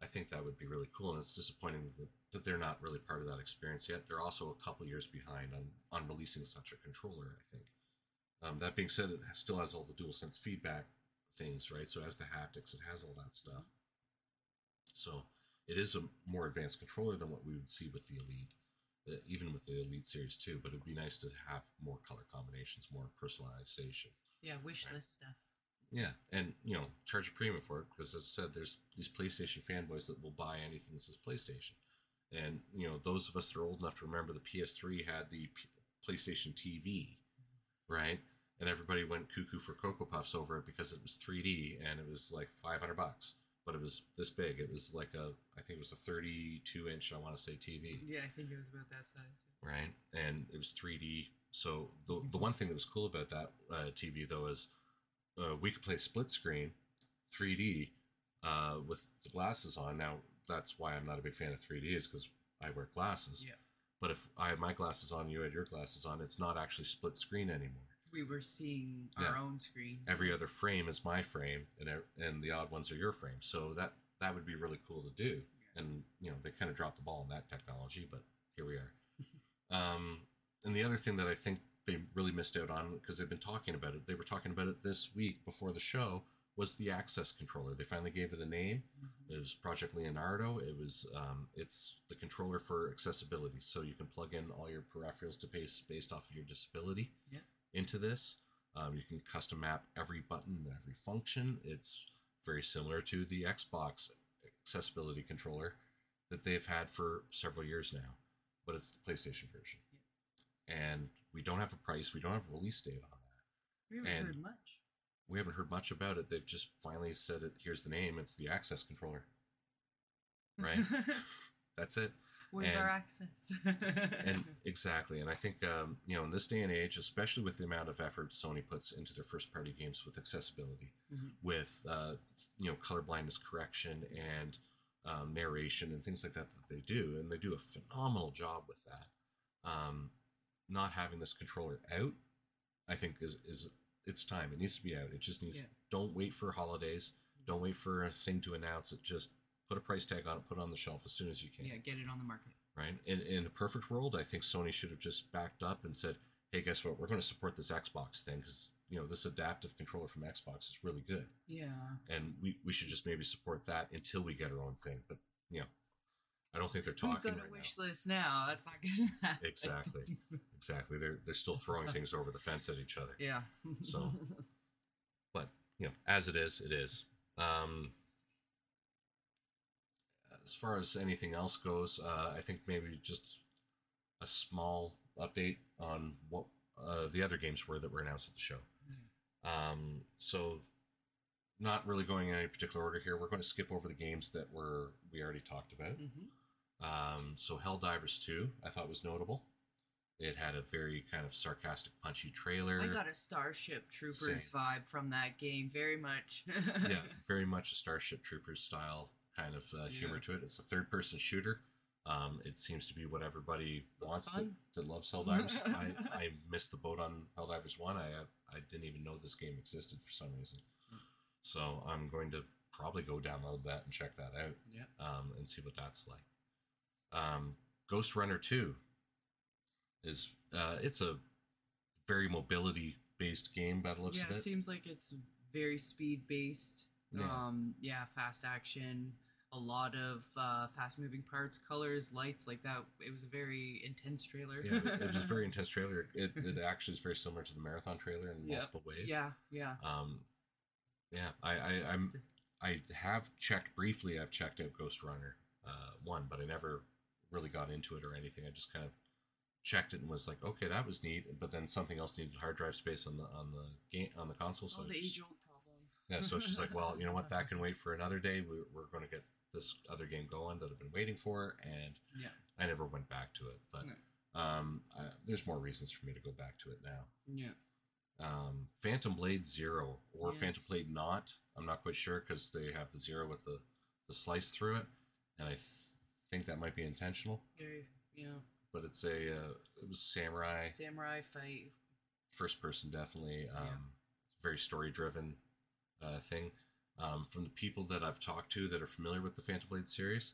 I think that would be really cool, and it's disappointing that, that they're not really part of that experience yet. They're also a couple years behind on on releasing such a controller. I think. Um, that being said, it still has all the DualSense feedback things, right? So it has the haptics, it has all that stuff. So it is a more advanced controller than what we would see with the Elite, uh, even with the Elite Series 2. But it'd be nice to have more color combinations, more personalization. Yeah, wish Right. list stuff. Yeah, and you know, charge a premium for it because, as I said, there's these PlayStation fanboys that will buy anything that says PlayStation, and you know, those of us that are old enough to remember the PS3 had the P- PlayStation TV, right? And everybody went cuckoo for Cocoa Puffs over it because it was 3D and it was like 500 bucks, but it was this big. It was like a, I think it was a 32 inch, I want to say TV Yeah, I think it was about that size. right? And it was 3D. So the the one thing that was cool about that uh, TV though is uh, we could play split screen, 3D, uh, with the glasses on. Now that's why I'm not a big fan of 3D is because I wear glasses. Yeah. But if I had my glasses on, you had your glasses on, it's not actually split screen anymore. We were seeing Yeah. our own screen. Every other frame is my frame, and and the odd ones are your frame. So that that would be really cool to do. And you know they kind of dropped the ball on that technology, but here we are. [LAUGHS] um, and the other thing that I think they really missed out on because they've been talking about it, they were talking about it this week before the show, was the access controller. They finally gave it a name, Mhm. It was Project Leonardo. It was um, it's the controller for accessibility, so you can plug in all your peripherals to base based off of your disability Yeah. into this. Um, you can custom map every button and every function. It's very similar to the Xbox accessibility controller that they've had for several years now, but it's the PlayStation version. Yeah. And we don't have a price. We don't have a release date on that. We haven't And- heard much. We haven't heard much about it. They've just finally said it. Here's the name. It's the Access controller. Right. [LAUGHS] That's it. Where's and- our access? and [LAUGHS] exactly and i think um, you know in this day and age especially with the amount of effort sony puts into their first party games with accessibility Mhm. with uh, you know color blindness correction and um, narration and things like that that they do and they do a phenomenal job with that um, not having this controller out i think is is it's time it needs to be out it just needs Yeah. don't wait for holidays don't wait for a thing to announce it just put a price tag on it put it on the shelf as soon as you can yeah, get it on the market. right? In in a perfect world, I think Sony should have just backed up and said, "Hey, guess what? We're going to support this Xbox thing because you know this adaptive controller from Xbox is really good, Yeah. and we we should just maybe support that until we get our own thing." But you know, I don't think they're talking Who's got a wish now. list now? That's not gonna [LAUGHS] happen. Exactly, exactly. They're they're still throwing [LAUGHS] things over the fence at each other. Yeah. So- [LAUGHS] But you know, as it is, it is. Um, as far as anything else goes, uh, I think maybe just a small update on what uh, the other games were that were announced at the show. Um, so, not really going in any particular order here. We're going to skip over the games that were we already talked about. Mhm. Um, so Helldivers 2, I thought was notable. It had a very kind of sarcastic, punchy trailer. I got a Starship Troopers Same. vibe from that game, very much. yeah, [LAUGHS] very much a Starship Troopers style kind of uh, humor Yeah. to it. It's a third person shooter. Um, it seems to be what everybody wants that, that loves Helldivers. [LAUGHS] I, I missed the boat on Helldivers 1. I, I didn't even know this game existed for some reason. Hmm. So I'm going to probably go download that and check that out Yeah. um, and see what that's like. Um, Ghostrunner 2 is uh, it's a very mobility based game by the looks yeah, of it it. seems like it's very speed based. Yeah. Um, yeah, fast action, a lot of uh, fast moving parts, colors, lights, like that. It was a very intense trailer. yeah, it was a very [LAUGHS] intense trailer. It, it actually is very similar to the marathon trailer in Yeah. multiple ways. yeah, yeah. Um, yeah, I, I I'm I have checked briefly. I've checked out Ghostrunner uh, one, but I never really got into it or anything. I just kind of checked it and was like, okay, that was neat. But then something else needed hard drive space on the on the game on the console. So oh, the age old problem. yeah, so just like, well, you know what, that [LAUGHS] can wait for another day. We're, we're going to get this other game going that I've been waiting for, and Yeah. I never went back to it. But No. um, I, there's more reasons for me to go back to it now. Yeah. Um, Phantom Blade Zero or Yes. Phantom Blade Not, I'm not quite sure because they have the zero with the the slice through it, and I th- think that might be intentional. Very, you know, But it's a uh, it was samurai samurai fight. first person definitely um, Yeah. very story driven uh, thing um, from the people that i've talked to that are familiar with the phantom blade series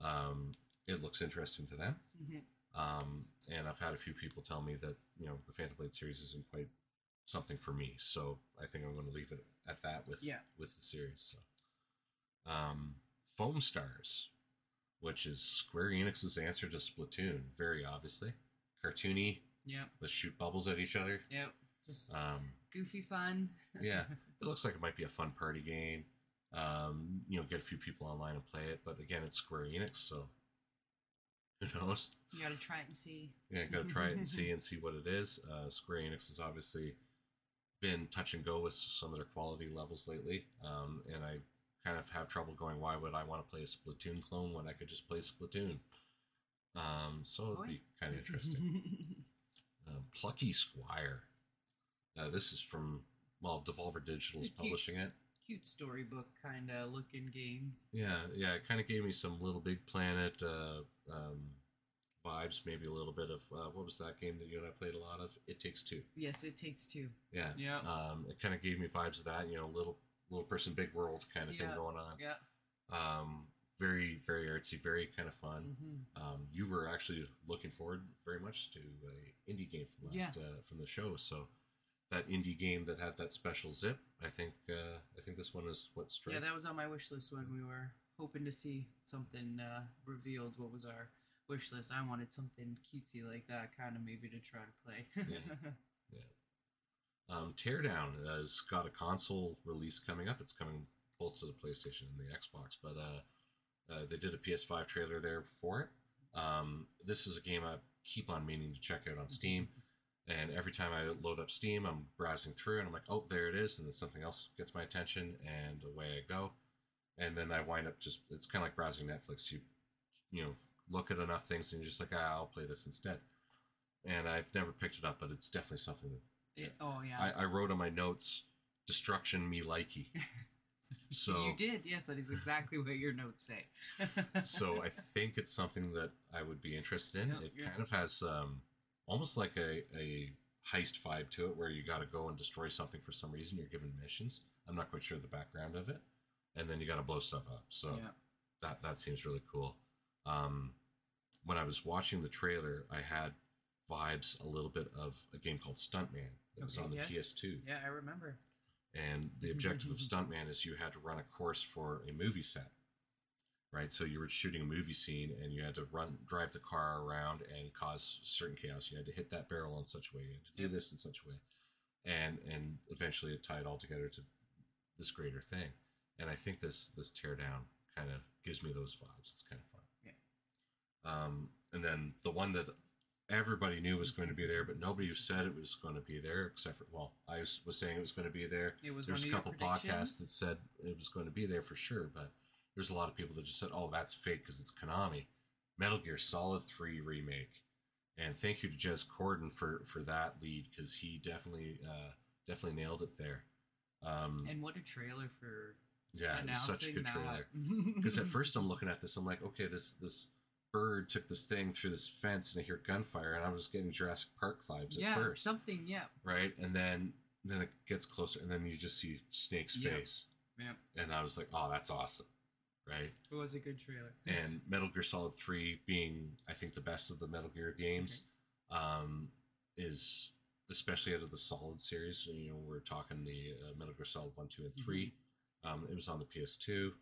um, it looks interesting to them Mhm. um, and i've had a few people tell me that you know the phantom blade series isn't quite something for me so i think i'm going to leave it at that with Yeah. with the series so um, foam stars which is square enix's answer to splatoon very obviously cartoony Yep. let's shoot bubbles at each other Yep. Just um, goofy fun. yeah, [LAUGHS] it looks like it might be a fun party game. Um, you know, get a few people online and play it. But again, it's Square Enix, so who knows? You gotta try it and see. Yeah, gotta try it and [LAUGHS] see and see what it is. Uh, Square Enix has obviously been touch and go with some of their quality levels lately, um, and I kind of have trouble going. Why would I want to play a Splatoon clone when I could just play Splatoon? Um, so it'd be kind of interesting. [LAUGHS] Um, Plucky Squire. Uh, this is from well, Devolver Digital is publishing it. Cute storybook kind of looking game. Yeah, yeah, it kind of gave me some Little Big Planet uh, um, vibes. Maybe a little bit of uh, what was that game that you and I played a lot of? It Takes Two. Yes, it takes two. Yeah, Yeah. Um, it kind of gave me vibes of that. You know, little little person, big world kind of thing going on. Yeah. Um, very very artsy, very kind of fun. hmm Um, you were actually looking forward very much to a indie game from last uh, from the show. So that indie game that had that special zip, I think uh, I think this one is what Yeah, that was on my wish list when we were hoping to see something uh, revealed. What was our wish list? I wanted something cutesy like that, kind of maybe to try to play. Yeah. [LAUGHS] Um, Teardown has got a console release coming up. It's coming both to the PlayStation and the Xbox, but uh, uh, they did a PS5 trailer there for it. Um, this is a game I keep on meaning to check out on Steam, and every time I load up Steam, I'm browsing through and I'm like, oh, there it is, and then something else gets my attention, and away I go, and then I wind up just it's kind of like browsing Netflix. You you know look at enough things and you're just like, ah, I'll play this instead. And I've never picked it up, but it's definitely something that It- oh yeah. I, I wrote on my notes destruction me likey. [LAUGHS] So you did, yes. That is exactly what your notes say. [LAUGHS] so i think it's something that i would be interested in. Yeah, it kind of has um almost like a, a heist vibe to it where you got to go and destroy something for some reason. You're given missions. I'm not quite sure the background of it. And then you got to blow stuff up. So yeah. that that seems really cool. Um when i was watching the trailer i had vibes a little bit of a game called stuntman that was Okay, on the yes. ps2 Yeah, I remember. And the objective of Stuntman is you had to run a course for a movie set, right? So you were shooting a movie scene and you had to run, drive the car around and cause certain chaos. You had to hit that barrel in such a way. You had to do this in such a way, and and eventually it tied all together to this greater thing. And I think this this teardown kind of gives me those vibes. It's kind of fun. Yeah. Um, and then the one that everybody knew it was going to be [LAUGHS] there, but nobody said it was going to be there, except for well, I was, was saying it was going to be there. It was There's a couple podcasts that said it was going to be there for sure, but there's a lot of people that just said, "Oh, that's fake because it's Konami." Metal Gear Solid Three remake, and thank you to Jez Corden for for that lead because he definitely uh, definitely nailed it there. Um, And what a trailer for yeah, such a good that. [LAUGHS] trailer. Because at first I'm looking at this, I'm like, okay, this this bird took this thing through this fence, and I hear gunfire, and I was getting Jurassic Park vibes yeah, at first, something. Yeah, right? And then then it gets closer, and then you just see Snake's Yeah. face, yeah. and I was like, oh, that's awesome, right? It was a good trailer. And Metal Gear Solid Three being, I think, the best of the Metal Gear games, um, is especially out of the Solid series. You know, we're talking the uh, Metal Gear Solid One, Two, and 3 Um, it was on the PS2.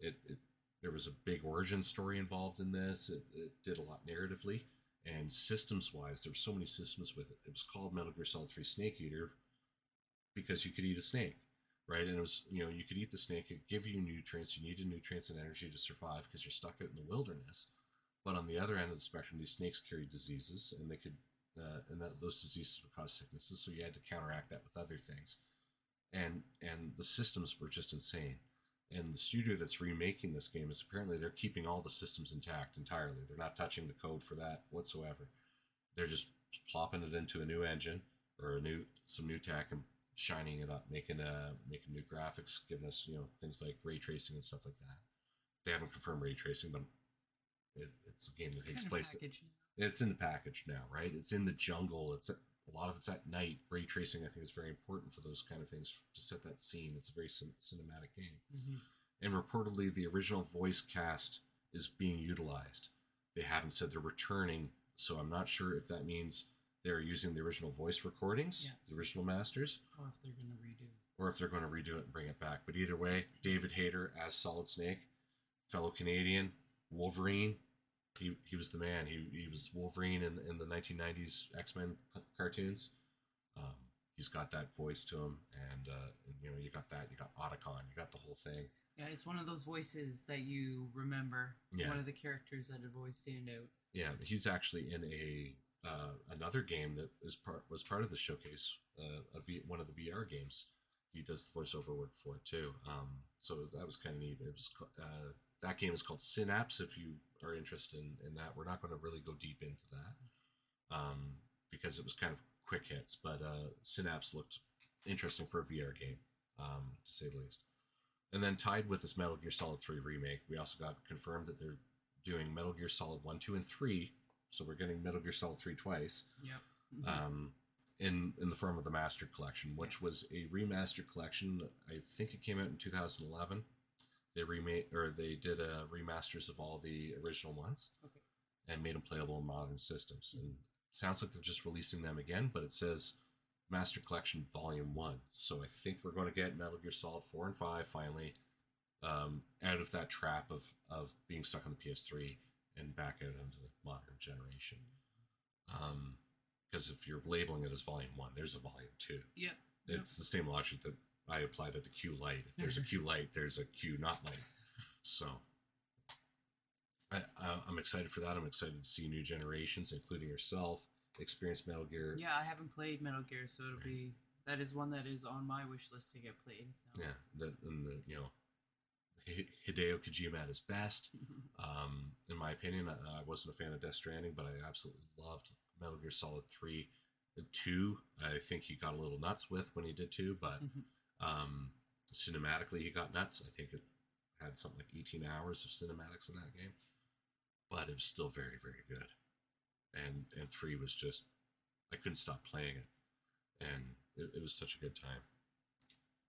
It, it there was a big origin story involved in this. It, it did a lot narratively and systems wise. There were so many systems with it. It was called Metal Gear Solid Three Snake Eater because you could eat a snake, right? And it was you know you could eat the snake. It give you nutrients. You needed nutrients and energy to survive because you're stuck out in the wilderness. But on the other end of the spectrum, these snakes carried diseases, and they could, uh, and that those diseases would cause sicknesses. So you had to counteract that with other things, and and the systems were just insane. And the studio that's remaking this game is apparently they're keeping all the systems intact entirely. They're not touching the code for that whatsoever. They're just plopping it into a new engine or a new some new tech and shining it up, making uh making new graphics, giving us you know things like ray tracing and stuff like that. They haven't confirmed ray tracing, but it, it's a game that It's takes place. It's in the package now, right? It's in the jungle. It's a lot of it's at night. Ray tracing, I think, is very important for those kind of things to set that scene. It's a very cin- cinematic game, Mhm. and reportedly, the original voice cast is being utilized. They haven't said they're returning, so I'm not sure if that means they're using the original voice recordings, Yeah. the original masters, Or if they're gonna redo. or if they're going to redo it and bring it back. But either way, David Hayter as Solid Snake, fellow Canadian, Wolverine. He, he was the man. He, he was Wolverine in, in the 1990s X Men cartoons. Um, he's got that voice to him, and, uh, and you know you got that. You got Otacon. You got the whole thing. Yeah, it's one of those voices that you remember. Yeah. One of the characters that have always stand out. Yeah, he's actually in a uh, another game that is part was part of the showcase. Uh, a v, one of the VR games. He does the voiceover work for it too. Um, so that was kind of neat. It was uh, that game is called Synapse. If you are interested in, in that, we're not going to really go deep into that um, because it was kind of quick hits. But uh, Synapse looked interesting for a VR game, um, to say the least. And then tied with this Metal Gear Solid 3 remake, we also got confirmed that they're doing Metal Gear Solid 1, 2, and 3. So we're getting Metal Gear Solid 3 twice Yep. um, in in the form of the Master Collection, which was a remastered collection. I think it came out in 2011. They remade or they did uh, remasters of all the original ones Okay. and made them playable on modern systems. And sounds like they're just releasing them again, but it says Master Collection Volume One. So I think we're going to get Metal Gear Solid Four and Five finally um, out of that trap of of being stuck on the PS3 and back out into the modern generation. Um, because if you're labeling it as Volume One, there's a Volume Two. Yeah, It's the same logic that I apply at the Q Light. If there's a Q Light, there's a Q not light. So I, I, I'm excited for that. I'm excited to see new generations, including yourself, experience Metal Gear. Yeah, I haven't played Metal Gear, so it'll be that is one that is on my wish list to get played. So. Yeah, the, and the you know Hideo Kojima at his best. [LAUGHS] Um, in my opinion, I, I wasn't a fan of Death Stranding, but I absolutely loved Metal Gear Solid Three and Two. I think he got a little nuts with when he did two, but [LAUGHS] um, cinematically he got nuts. I think it had something like 18 hours of cinematics in that game, but it was still very, very good. And and three was just I couldn't stop playing it, and it, it was such a good time.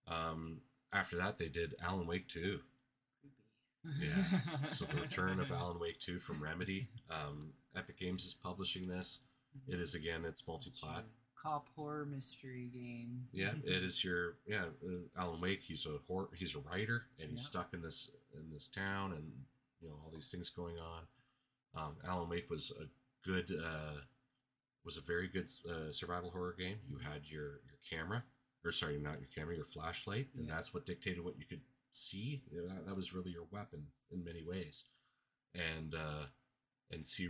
Um, after that, they did Alan Wake 2. Yeah. [LAUGHS] So the return of Alan Wake 2 from Remedy. Um, Epic Games is publishing this. It is again, it's multi-plat. Cop horror mystery game. Yeah, [LAUGHS] it is your yeah. Uh, Alan Wake. He's a hor- he's a writer, and he's Yeah. stuck in this in this town, and you know all these things going on. Um, Alan Wake was a good uh, was a very good uh, survival horror game. You had your your camera, or sorry, not your camera, your flashlight, and Yeah. that's what dictated what you could see. That, that was really your weapon in many ways, and uh, and see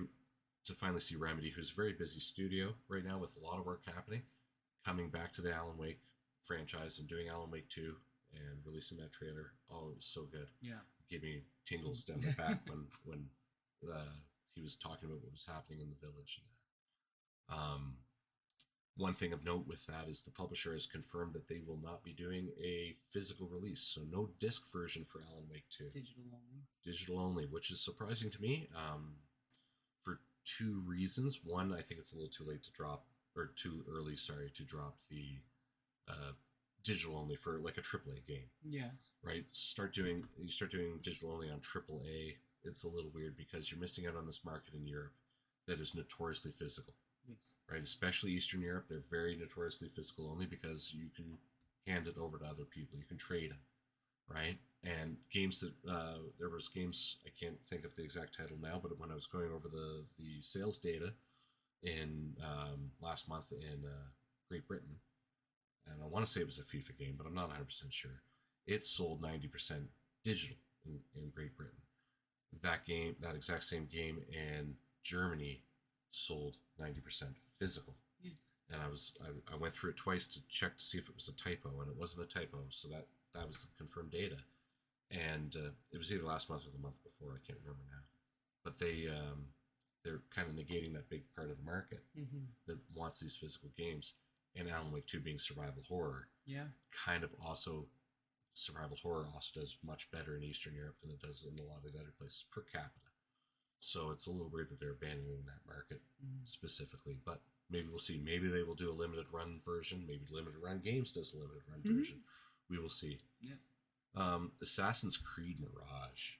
to finally see Remedy, who's a very busy studio right now with a lot of work happening, coming back to the Alan Wake franchise and doing Alan Wake 2 and releasing that trailer. Oh, it was so good. Yeah. Gave me tingles down the back when when uh, he was talking about what was happening in the village. And that. Um, one thing of note with that is the publisher has confirmed that they will not be doing a physical release, so no disc version for Alan Wake 2 Digital only. digital only, which is surprising to me um, two reasons. One, I think it's a little too late to drop, or too early, sorry, to drop the uh, digital only for like a AAA game, Yes. right? Start doing you start doing digital only on AAA. It's a little weird because you're missing out on this market in Europe that is notoriously physical Yes. right? Especially Eastern Europe, they're very notoriously physical only because you can hand it over to other people. You can trade them, right? And games that uh, there was games I can't think of the exact title now, but when I was going over the the sales data in um, last month in uh, Great Britain, and I want to say it was a FIFA game, but I'm not 100 percent sure. It sold 90 percent digital in, in Great Britain. That game, that exact same game in Germany, sold 90% physical. Yeah. And I was I, I went through it twice to check to see if it was a typo, and it wasn't a typo. So that that was the confirmed data, and uh, it was either last month or the month before. I can't remember now. But they um, they're kind of negating that big part of the market Mm-hmm. that wants these physical games. And Alan Wake 2 being survival horror, Yeah. kind of also survival horror also does much better in Eastern Europe than it does in a lot of the other places per capita. So it's a little weird that they're abandoning that market Mhm. specifically, but maybe we'll see. Maybe they will do a limited run version. Maybe limited run games does a limited run Mhm. version. We will see. Yeah. Um, Assassin's Creed Mirage.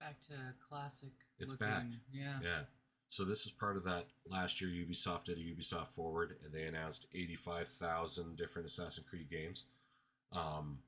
Back to classic. It's looking- back. Yeah. Yeah. So this is part of that. Last year, Ubisoft did a Ubisoft Forward, and they announced eighty-five thousand different Assassin's Creed games. Um,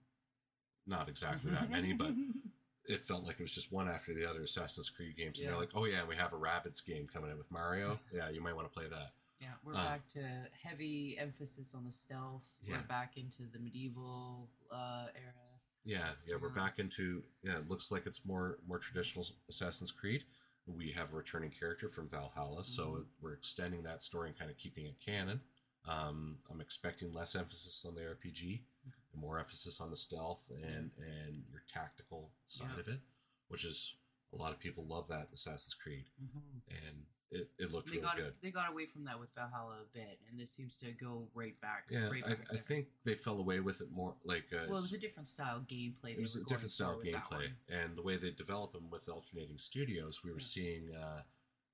not exactly that many, but [LAUGHS] it felt like it was just one after the other Assassin's Creed games. And Yeah. they're like, "Oh yeah, we have a Rabbids game coming in with Mario. [LAUGHS] Yeah, you might want to play that." Yeah, we're Uh, back to heavy emphasis on the stealth. Yeah. We're back into the medieval uh, era. Yeah, yeah, we're back into yeah. It looks like it's more more traditional Assassin's Creed. We have a returning character from Valhalla, so Mhm. we're extending that story and kind of keeping it canon. Um, I'm expecting less emphasis on the RPG and more emphasis on the stealth and and your tactical side Yeah. of it, which is a lot of people love that in Assassin's Creed, and it, it looked They really got good. they got away from that with Valhalla a bit, and this seems to go right back. Yeah, right I, back I think they fell away with it more like uh, Well, it was a different style gameplay. it was a different style gameplay and the way they develop them with alternating studios we were Yeah. seeing uh,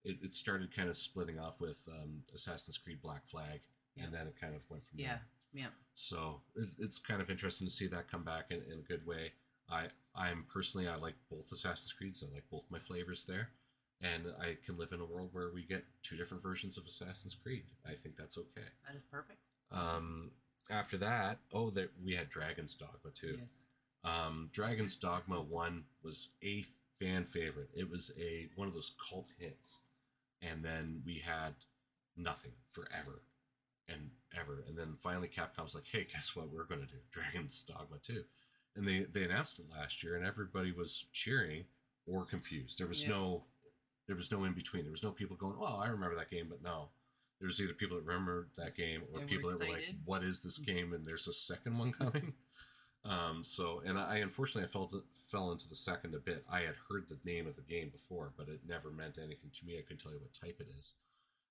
it, it started kind of splitting off with um, assassin's creed black flag Yeah. and then it kind of went from Yeah, there yeah. so it's, it's kind of interesting to see that come back in, in a good way i i'm personally i like both assassin's creeds i like both my flavors there and i can live in a world where we get two different versions of assassin's creed i think that's okay That is perfect. um after that oh there we had dragon's dogma too Yes. Um, Dragon's Dogma One was a fan favorite. It was a one of those cult hits, and then we had nothing forever and ever. And then finally, Capcom's like, "Hey, guess what? We're going to do Dragon's Dogma 2. and they they announced it last year, and everybody was cheering or confused. There was Yeah. no there was no in between. There was no people going, "Oh, I remember that game," but no. There was either people that remembered that game or And people that were like, "What is this game?" And there's a second one coming. [LAUGHS] um, so, and I unfortunately I fell to, fell into the second a bit. I had heard the name of the game before, but it never meant anything to me. I couldn't tell you what type it is,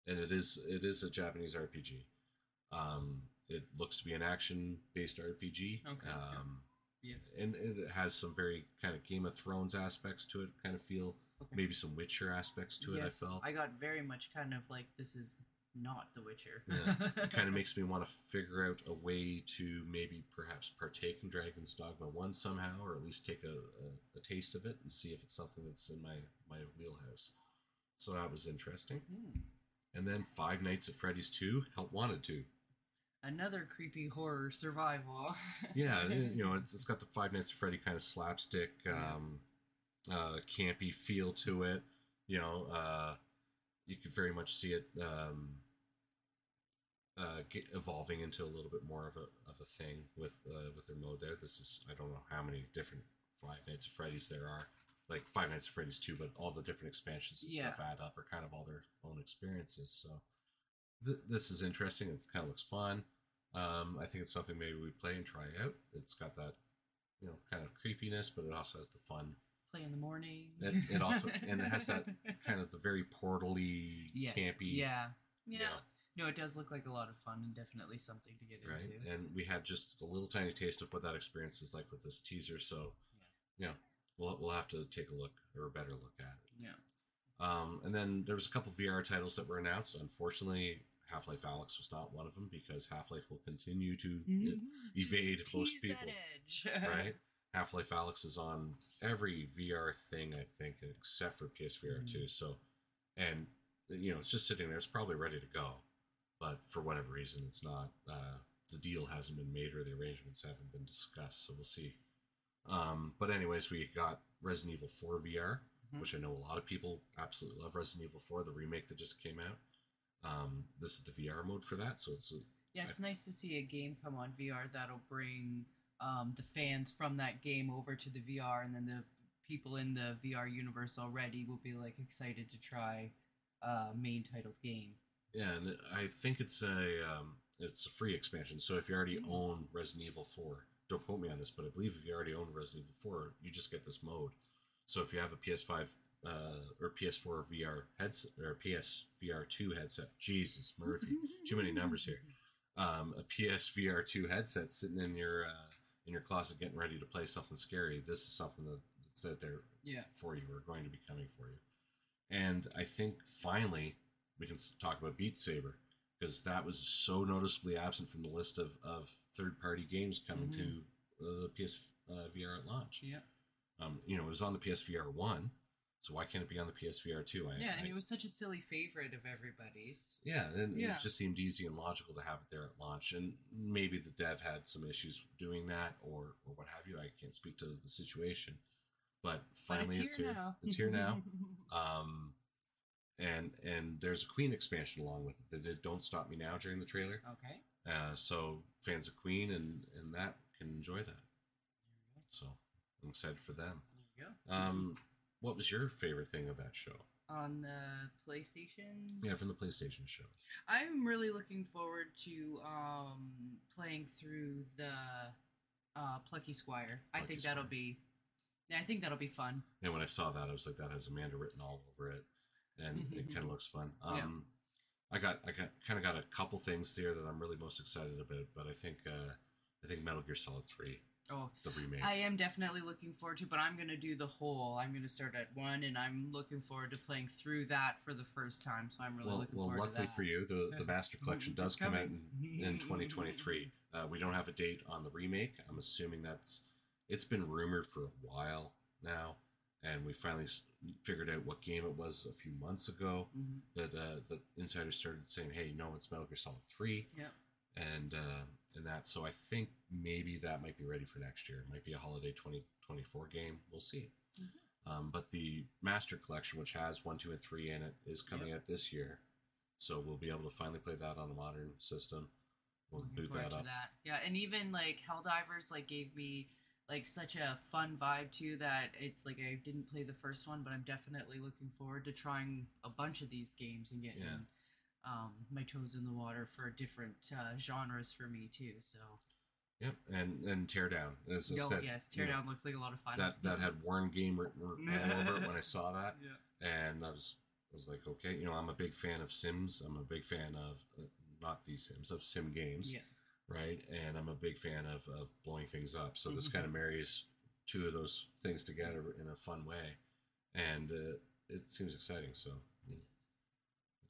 and it is it is a Japanese RPG. Um, it looks to be an action based RPG. Okay. Um, Yeah. and it has some very kind of Game of Thrones aspects to it. Kind of feel. Maybe some Witcher aspects to yes, it. I felt I got very much kind of like this is not The Witcher. Yeah. it kind of [LAUGHS] makes me want to figure out a way to maybe perhaps partake in Dragon's Dogma one somehow, or at least take a, a, a taste of it and see if it's something that's in my my wheelhouse. So that was interesting. Hmm. And then Five Nights at Freddy's Two help wanted to. Another creepy horror survival. yeah, [LAUGHS] you know, it's, it's got the Five Nights at Freddy kind of slapstick, um, uh, campy feel to it. You know, uh, you could very much see it um, uh, get evolving into a little bit more of a of a thing with uh, with their mode there. This is I don't know how many different Five Nights at Freddy's there are, like Five Nights at Freddy's two, but all the different expansions and stuff add up are kind of all their own experiences. So th- this is interesting. It kind of looks fun. Um, I think it's something maybe we play and try out. It's got that, you know, kind of creepiness, but it also has the fun. Play in the morning. It, it also and it has that [LAUGHS] kind of the very portally, yes. campy, Yeah. Yeah. Yeah. No, it does look like a lot of fun and definitely something to get right. into. And we had just a little tiny taste of what that experience is like with this teaser. So, yeah, we'll we'll have to take a look or a better look at it. Yeah. Um, and then there was a couple VR titles that were announced. Unfortunately, Half Life Alyx was not one of them because Half Life will continue to Mhm. evade Just most people. [LAUGHS] Right? Half Life Alyx is on every VR thing, I think, except for PSVR Mhm. 2. So, and, you know, it's just sitting there. It's probably ready to go. But for whatever reason, it's not. Uh, the deal hasn't been made or the arrangements haven't been discussed. So we'll see. Um, but, anyways, we got Resident Evil 4 VR, Mhm. which I know a lot of people absolutely love Resident Evil 4, the remake that just came out. Um, this is the VR mode for that. So it's a, Yeah, it's nice to see a game come on VR that'll bring um, the fans from that game over to the VR, and then the people in the VR universe already will be like excited to try uh, main titled game. Yeah, and I think it's a um, it's a free expansion. So if you already Mm. own Resident Evil Four, don't quote me on this, but I believe if you already own Resident Evil Four, you just get this mode. So if you have a PS5 uh, or PS4 VR headset or PSVR two headset, Jesus Murphy, too many numbers here. [LAUGHS] Um, a PSVR two headset sitting in your uh, in your closet, getting ready to play something scary. This is something that, that's out there Yeah. for you or going to be coming for you. And I think finally we can talk about Beat Saber because that was so noticeably absent from the list of, of third party games coming Mhm. to uh, the PS uh, VR at launch. Yeah. Um, you know, it was on the PSVR 1, so why can't it be on the PSVR too? I, Yeah, and I- it was such a silly favorite of everybody's. yeah, and Yeah. it just seemed easy and logical to have it there at launch. And maybe the dev had some issues doing that or, or what have you. I can't speak to the situation. But finally, but it's here. It's here now. [LAUGHS] Um, and and there's a Queen expansion along with it that did "Don't Stop Me Now" during the trailer. okay. Uh, so fans of Queen and and that can enjoy that. So I'm excited for them. There you go. Um, what was your favorite thing of that show? On the PlayStation. Yeah, from the PlayStation show. I'm really looking forward to um, playing through the uh, Plucky Squire. I Plucky think that'll be. Yeah, I think that'll be fun. And when I saw that, I was like, that has Amanda written all over it, and [LAUGHS] it kind of looks fun. Um, Yeah. I got I got kind of got a couple things there that I'm really most excited about, but I think uh, I think Metal Gear Solid Three, Oh, the remake. I am definitely looking forward to, but I'm gonna do the whole. I'm gonna start at one, and I'm looking forward to playing through that for the first time. So I'm really well, looking well, forward luckily to that. for you, the the [LAUGHS] Master Collection does come out in, in 2023. [LAUGHS] Uh, we don't have a date on the remake. I'm assuming that's it's been rumored for a while now, and we finally s- figured out what game it was a few months ago. Mhm. That uh, the insiders started saying, "Hey, no, it's Metal Gear Solid 3." Yeah. and uh, and that. So I think maybe that might be ready for next year. It might be a holiday 2024 game. We'll see. Um, but the Master Collection, which has one, two, and three in it, is coming out this year. So we'll be able to finally play that on a modern system. We'll boot that up. that. Yeah, and even like Helldivers like gave me like such a fun vibe too that it's like I didn't play the first one, but I'm definitely looking forward to trying a bunch of these games and getting Yeah. Um, my toes in the water for different uh, genres for me too. So, Yep, and and Teardown. As I no, said, yes, you know, looks like a lot of fun. that that had Warren Game written [LAUGHS] all over it when I saw that, yeah. and I was I was like, okay, you know, I'm a big fan of Sims. I'm a big fan of uh, not these Sims of Sim games. Yeah. right? And I'm a big fan of, of blowing things up. So this Mhm. kind of marries two of those things together in a fun way, and uh, it seems exciting. So yeah,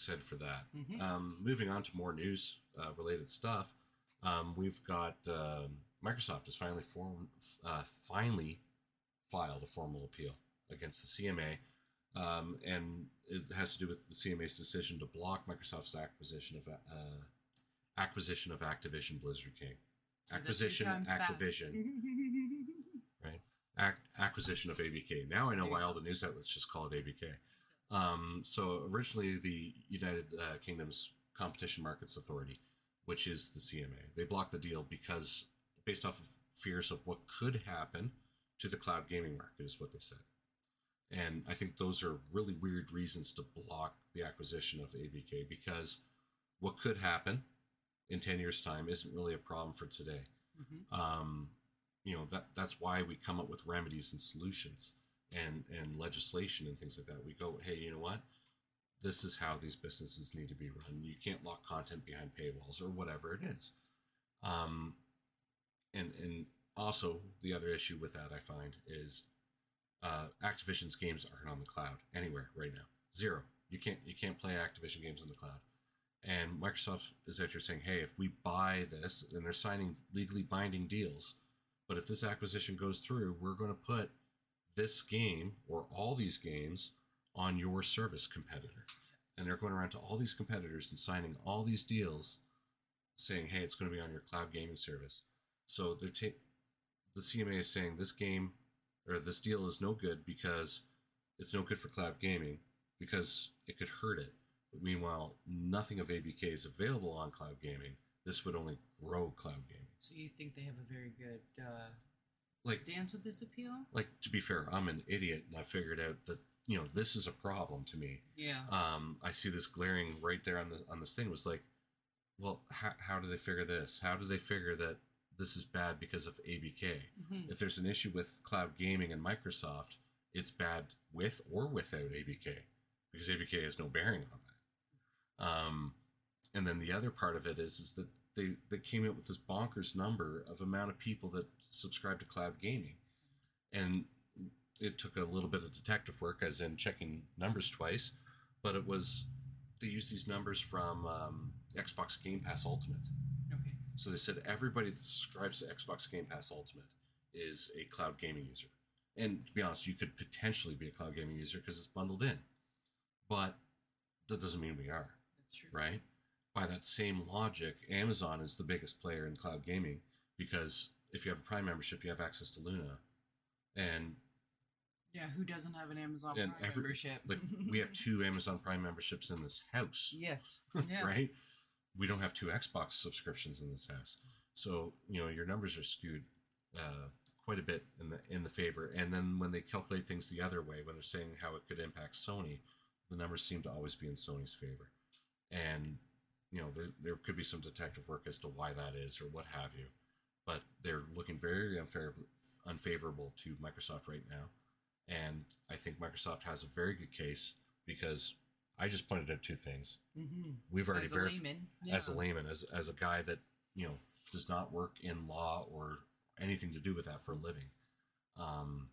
excited for that. Mhm. Um, moving on to more news uh, related stuff, um, we've got um Microsoft has finally form, uh, finally filed a formal appeal against the CMA. Um, and it has to do with the CMA's decision to block Microsoft's acquisition of uh, acquisition of Activision Blizzard King. Three Acquisition. Activision, [LAUGHS] right? Ac- acquisition of ABK. Now I know why all the news outlets just call it ABK. Um, so originally, the United uh, Kingdom's Competition Markets Authority, which is the CMA, they blocked the deal because, based off of fears of what could happen to the cloud gaming market, is what they said. And I think those are really weird reasons to block the acquisition of ABK because what could happen in 10 years' time isn't really a problem for today Mhm. um, you know that that's why we come up with remedies and solutions and and legislation and things like that we go hey you know what? This is how these businesses need to be run. You can't lock content behind paywalls or whatever it is. Um, and and also the other issue with that i find is uh, activision's games aren't on the cloud anywhere right now. Zero. You can't you can't play activision games on the cloud. And Microsoft is out here saying, hey, if we buy this, and they're signing legally binding deals, but if this acquisition goes through, we're going to put this game or all these games on your service competitor. And they're going around to all these competitors and signing all these deals saying, hey, it's going to be on your cloud gaming service. So they're ta- the CMA is saying this game or this deal is no good because it's no good for cloud gaming because it could hurt it. But meanwhile, nothing of ABK is available on cloud gaming. This would only grow cloud gaming. So you think they have a very good uh, Like, stance with this appeal? like to be fair, I'm an idiot, and I figured out that you know this is a problem to me. Yeah. Um, I see this glaring right there on the on this thing. It Was like, well, how how do they figure this? How do they figure that this is bad because of ABK? Mhm. If there's an issue with cloud gaming and Microsoft, it's bad with or without ABK because ABK has no bearing on that. Um, and then the other part of it is is that they they came up with this bonkers number of amount of people that subscribe to cloud gaming, and it took a little bit of detective work, as in checking numbers twice, but it was they used these numbers from um, Xbox Game Pass Ultimate. Okay. So they said everybody that subscribes to Xbox Game Pass Ultimate is a cloud gaming user. And to be honest, you could potentially be a cloud gaming user because it's bundled in. But that doesn't mean we are, That's true. right? By that same logic, Amazon is the biggest player in cloud gaming because if you have a Prime membership, you have access to Luna. And Yeah, who doesn't have an Amazon Prime every- membership? like we have two [LAUGHS] Amazon Prime memberships in this house. yes. [LAUGHS] Yeah. right? We don't have two Xbox subscriptions in this house, so you know your numbers are skewed uh, quite a bit in the in the favor. And then when they calculate things the other way, when they're saying how it could impact Sony, the numbers seem to always be in Sony's favor. And you know there there could be some detective work as to why that is or what have you, but they're looking very unfavorable unfavorable to Microsoft right now. And I think Microsoft has a very good case because I just pointed out two things Mm-hmm. we've already As a verified layman. as a layman, as as a guy that you know does not work in law or anything to do with that for a living. Um,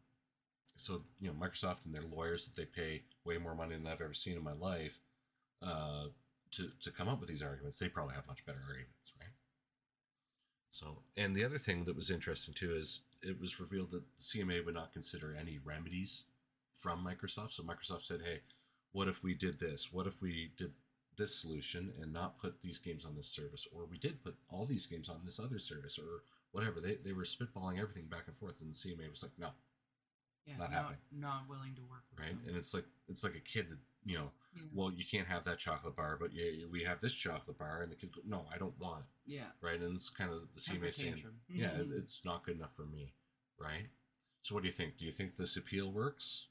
so you know, Microsoft and their lawyers that they pay way more money than I've ever seen in my life uh, to to come up with these arguments. They probably have much better arguments, right? So, and the other thing that was interesting too is it was revealed that the CMA would not consider any remedies from Microsoft. So Microsoft said, "Hey, what if we did this? What if we did this solution and not put these games on this service, or we did put all these games on this other service, or whatever. They they were spitballing everything back and forth, and the CMA was like, no, Yeah, Not not, happening. not willing to work with right? them. And it's like it's like a kid that you know, Yeah. well, you can't have that chocolate bar, but yeah, we have this chocolate bar, and the kids go, no, I don't want it, yeah. right? And it's kind of the CMA saying, tantrum. yeah, it, it's not good enough for me, right? So what do you think? Do you think this appeal works?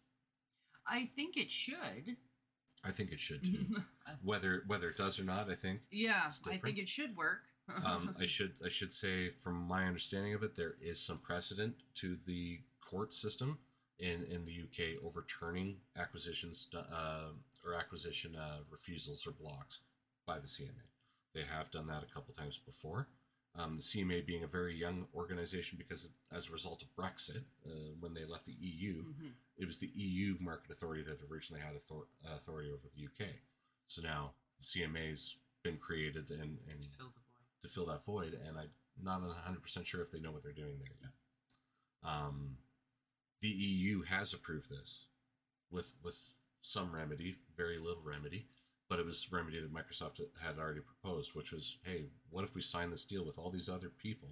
I think it should. I think it should too. [LAUGHS] whether whether it does or not, I think. yeah, I think it should work. [LAUGHS] Um, I should I should say, from my understanding of it, there is some precedent to the court system in in the UK overturning acquisitions uh, or acquisition uh, refusals or blocks by the CMA. They have done that a couple times before. Um, the CMA being a very young organization because as a result of Brexit, uh, when they left the EU, Mhm. it was the EU market authority that originally had author- authority over the UK. So now the CMA's been created and, and To fill the void. to fill that void, and I'm not 100% sure if they know what they're doing there yet. Um, the EU has approved this with with some remedy, very little remedy, but it was remedy that Microsoft had already proposed, which was, hey, what if we sign this deal with all these other people?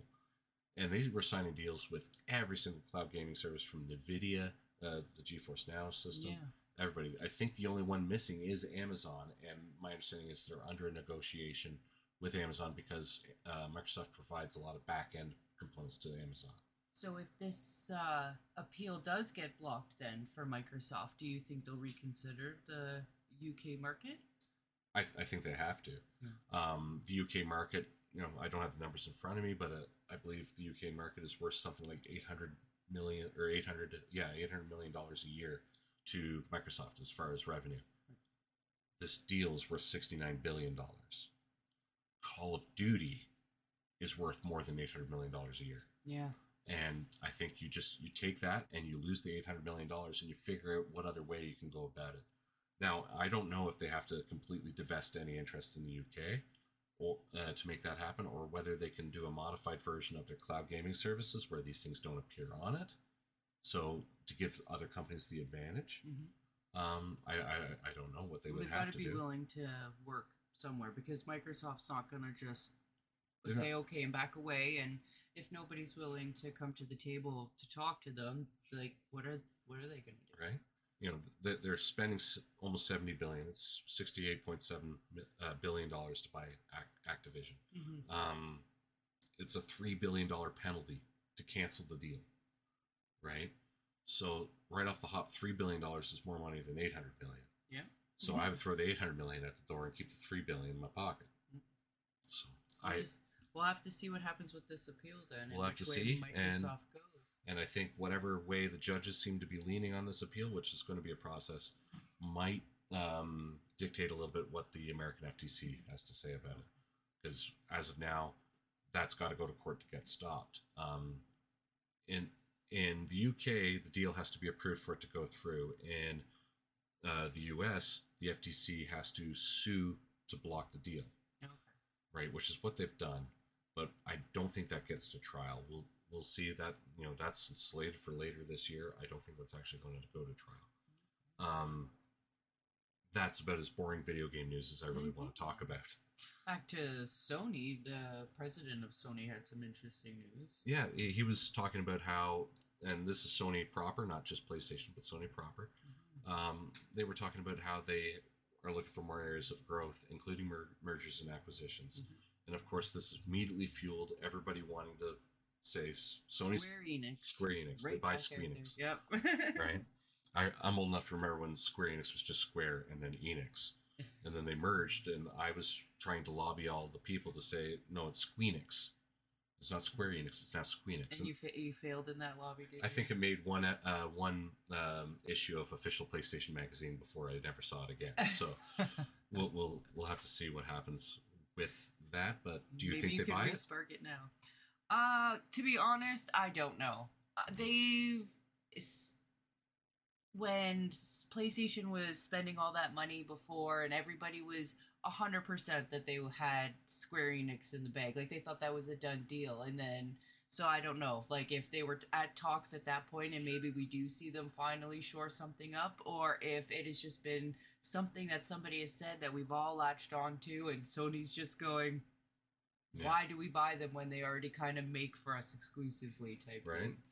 And they were signing deals with every single cloud gaming service from NVIDIA, uh, the GeForce Now system, Yeah. everybody. I think the only one missing is Amazon, and my understanding is they're under a negotiation with Amazon because uh, Microsoft provides a lot of back end components to Amazon. So if this uh, appeal does get blocked, then for Microsoft, do you think they'll reconsider the UK market? I, I think they have to. Um, the UK market, you know, I don't have the numbers in front of me, but uh, I believe the UK market is worth something like 800 million or 800, yeah, 800 million dollars a year to Microsoft as far as revenue. This deal is worth 69 billion dollars. Call of Duty is worth more than 800 million dollars a year. Yeah. And I think you just you take that and you lose the eight hundred million dollars and you figure out what other way you can go about it. Now I don't know if they have to completely divest any interest in the UK or uh, to make that happen, or whether they can do a modified version of their cloud gaming services where these things don't appear on it. So to give other companies the advantage, Mhm. um, I, I I don't know what they Well, would they've got to to be do. willing to work somewhere because Microsoft's not going to just They're say okay and back away. And if nobody's willing to come to the table to talk to them, like what are what are they going to do? right? You know, they- they're spending almost seventy billion. It's sixty-eight point seven uh, billion dollars to buy Ac- Activision. Mhm. Um, it's a three billion dollar penalty to cancel the deal, right? So right off the hop, three billion dollars is more money than eight hundred million. Yeah. So I would throw the eight hundred million at the door and keep the three billion in my pocket. So We'll I just- we'll have to see what happens with this appeal then. We'll and have to see, and- goes. And I think whatever way the judges seem to be leaning on this appeal, which is going to be a process, might um, dictate a little bit what the American FTC has to say about it. Because as of now, that's got to go to court to get stopped. Um, in in the UK, the deal has to be approved for it to go through. In uh, the US, the FTC has to sue to block the deal Okay. right? Which is what they've done, but I don't think that gets to trial. We'll we'll see that you know that's slated for later this year. I don't think that's actually going to go to trial. Um, that's about as boring video game news as I really want to talk about. Back to Sony, the president of Sony had some interesting news. Yeah, he was talking about how, and this is Sony proper, not just PlayStation, but Sony proper. Um, they were talking about how they are looking for more areas of growth, including mer- mergers and acquisitions. And of course, this immediately fueled everybody wanting to say s- Sony's Square Enix. Square Enix. They buy Square. Enix, Yep. [LAUGHS] right? I, I'm old enough to remember when Square Enix was just Square and then Enix. [LAUGHS] And then they merged, and I was trying to lobby all the people to say, no, it's Squeenix. It's not Square Enix, it's now Squeenix. And you fa- you failed in that lobby, did I you? think it made one uh, one um, issue of official PlayStation magazine before I never saw it again. So [LAUGHS] we'll we'll we'll have to see what happens with that. But do you Maybe think you they buy it? respark it now? Uh, to be honest, I don't know. Uh, they've when PlayStation was spending all that money before, and everybody was hundred percent that they had Square Enix in the bag, like they thought that was a done deal, and then So I don't know, like if they were at talks at that point, and maybe we do see them finally shore something up, or if it has just been something that somebody has said that we've all latched on to, and Sony's just going, Yeah. "Why do we buy them when they already kind of make for us exclusively?" Type right? thing.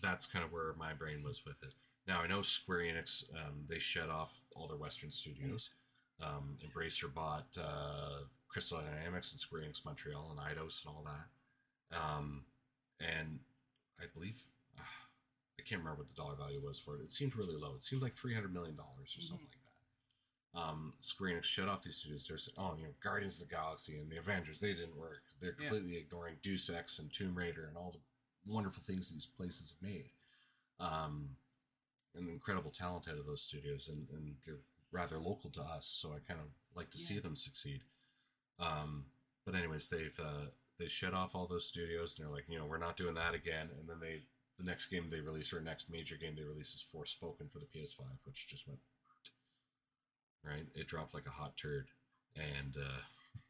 That's kind of where my brain was with it. Now I know Square Enix, um, they shut off all their Western studios. Um, Embracer bought uh, Crystal Dynamics and Square Enix Montreal and Eidos and all that. Um, and I believe I can't remember what the dollar value was for it. It seemed really low. It seemed like three hundred million dollars or something like that. Um, Square Enix shut off these studios. They're saying, "Oh, you know, Guardians of the Galaxy and the Avengers, they didn't work. They're Yeah. completely ignoring Deus Ex and Tomb Raider and all the wonderful things these places have made. Um, and incredible talent out of those studios, and, and they're rather local to us, so I kind of like to see them succeed. Um, but anyways, they've uh, they shut off all those studios, and they're like, you know, we're not doing that again. And then they the next game they release or next major game they release is Forspoken for the PS5, which just went right. It dropped like a hot turd, and uh,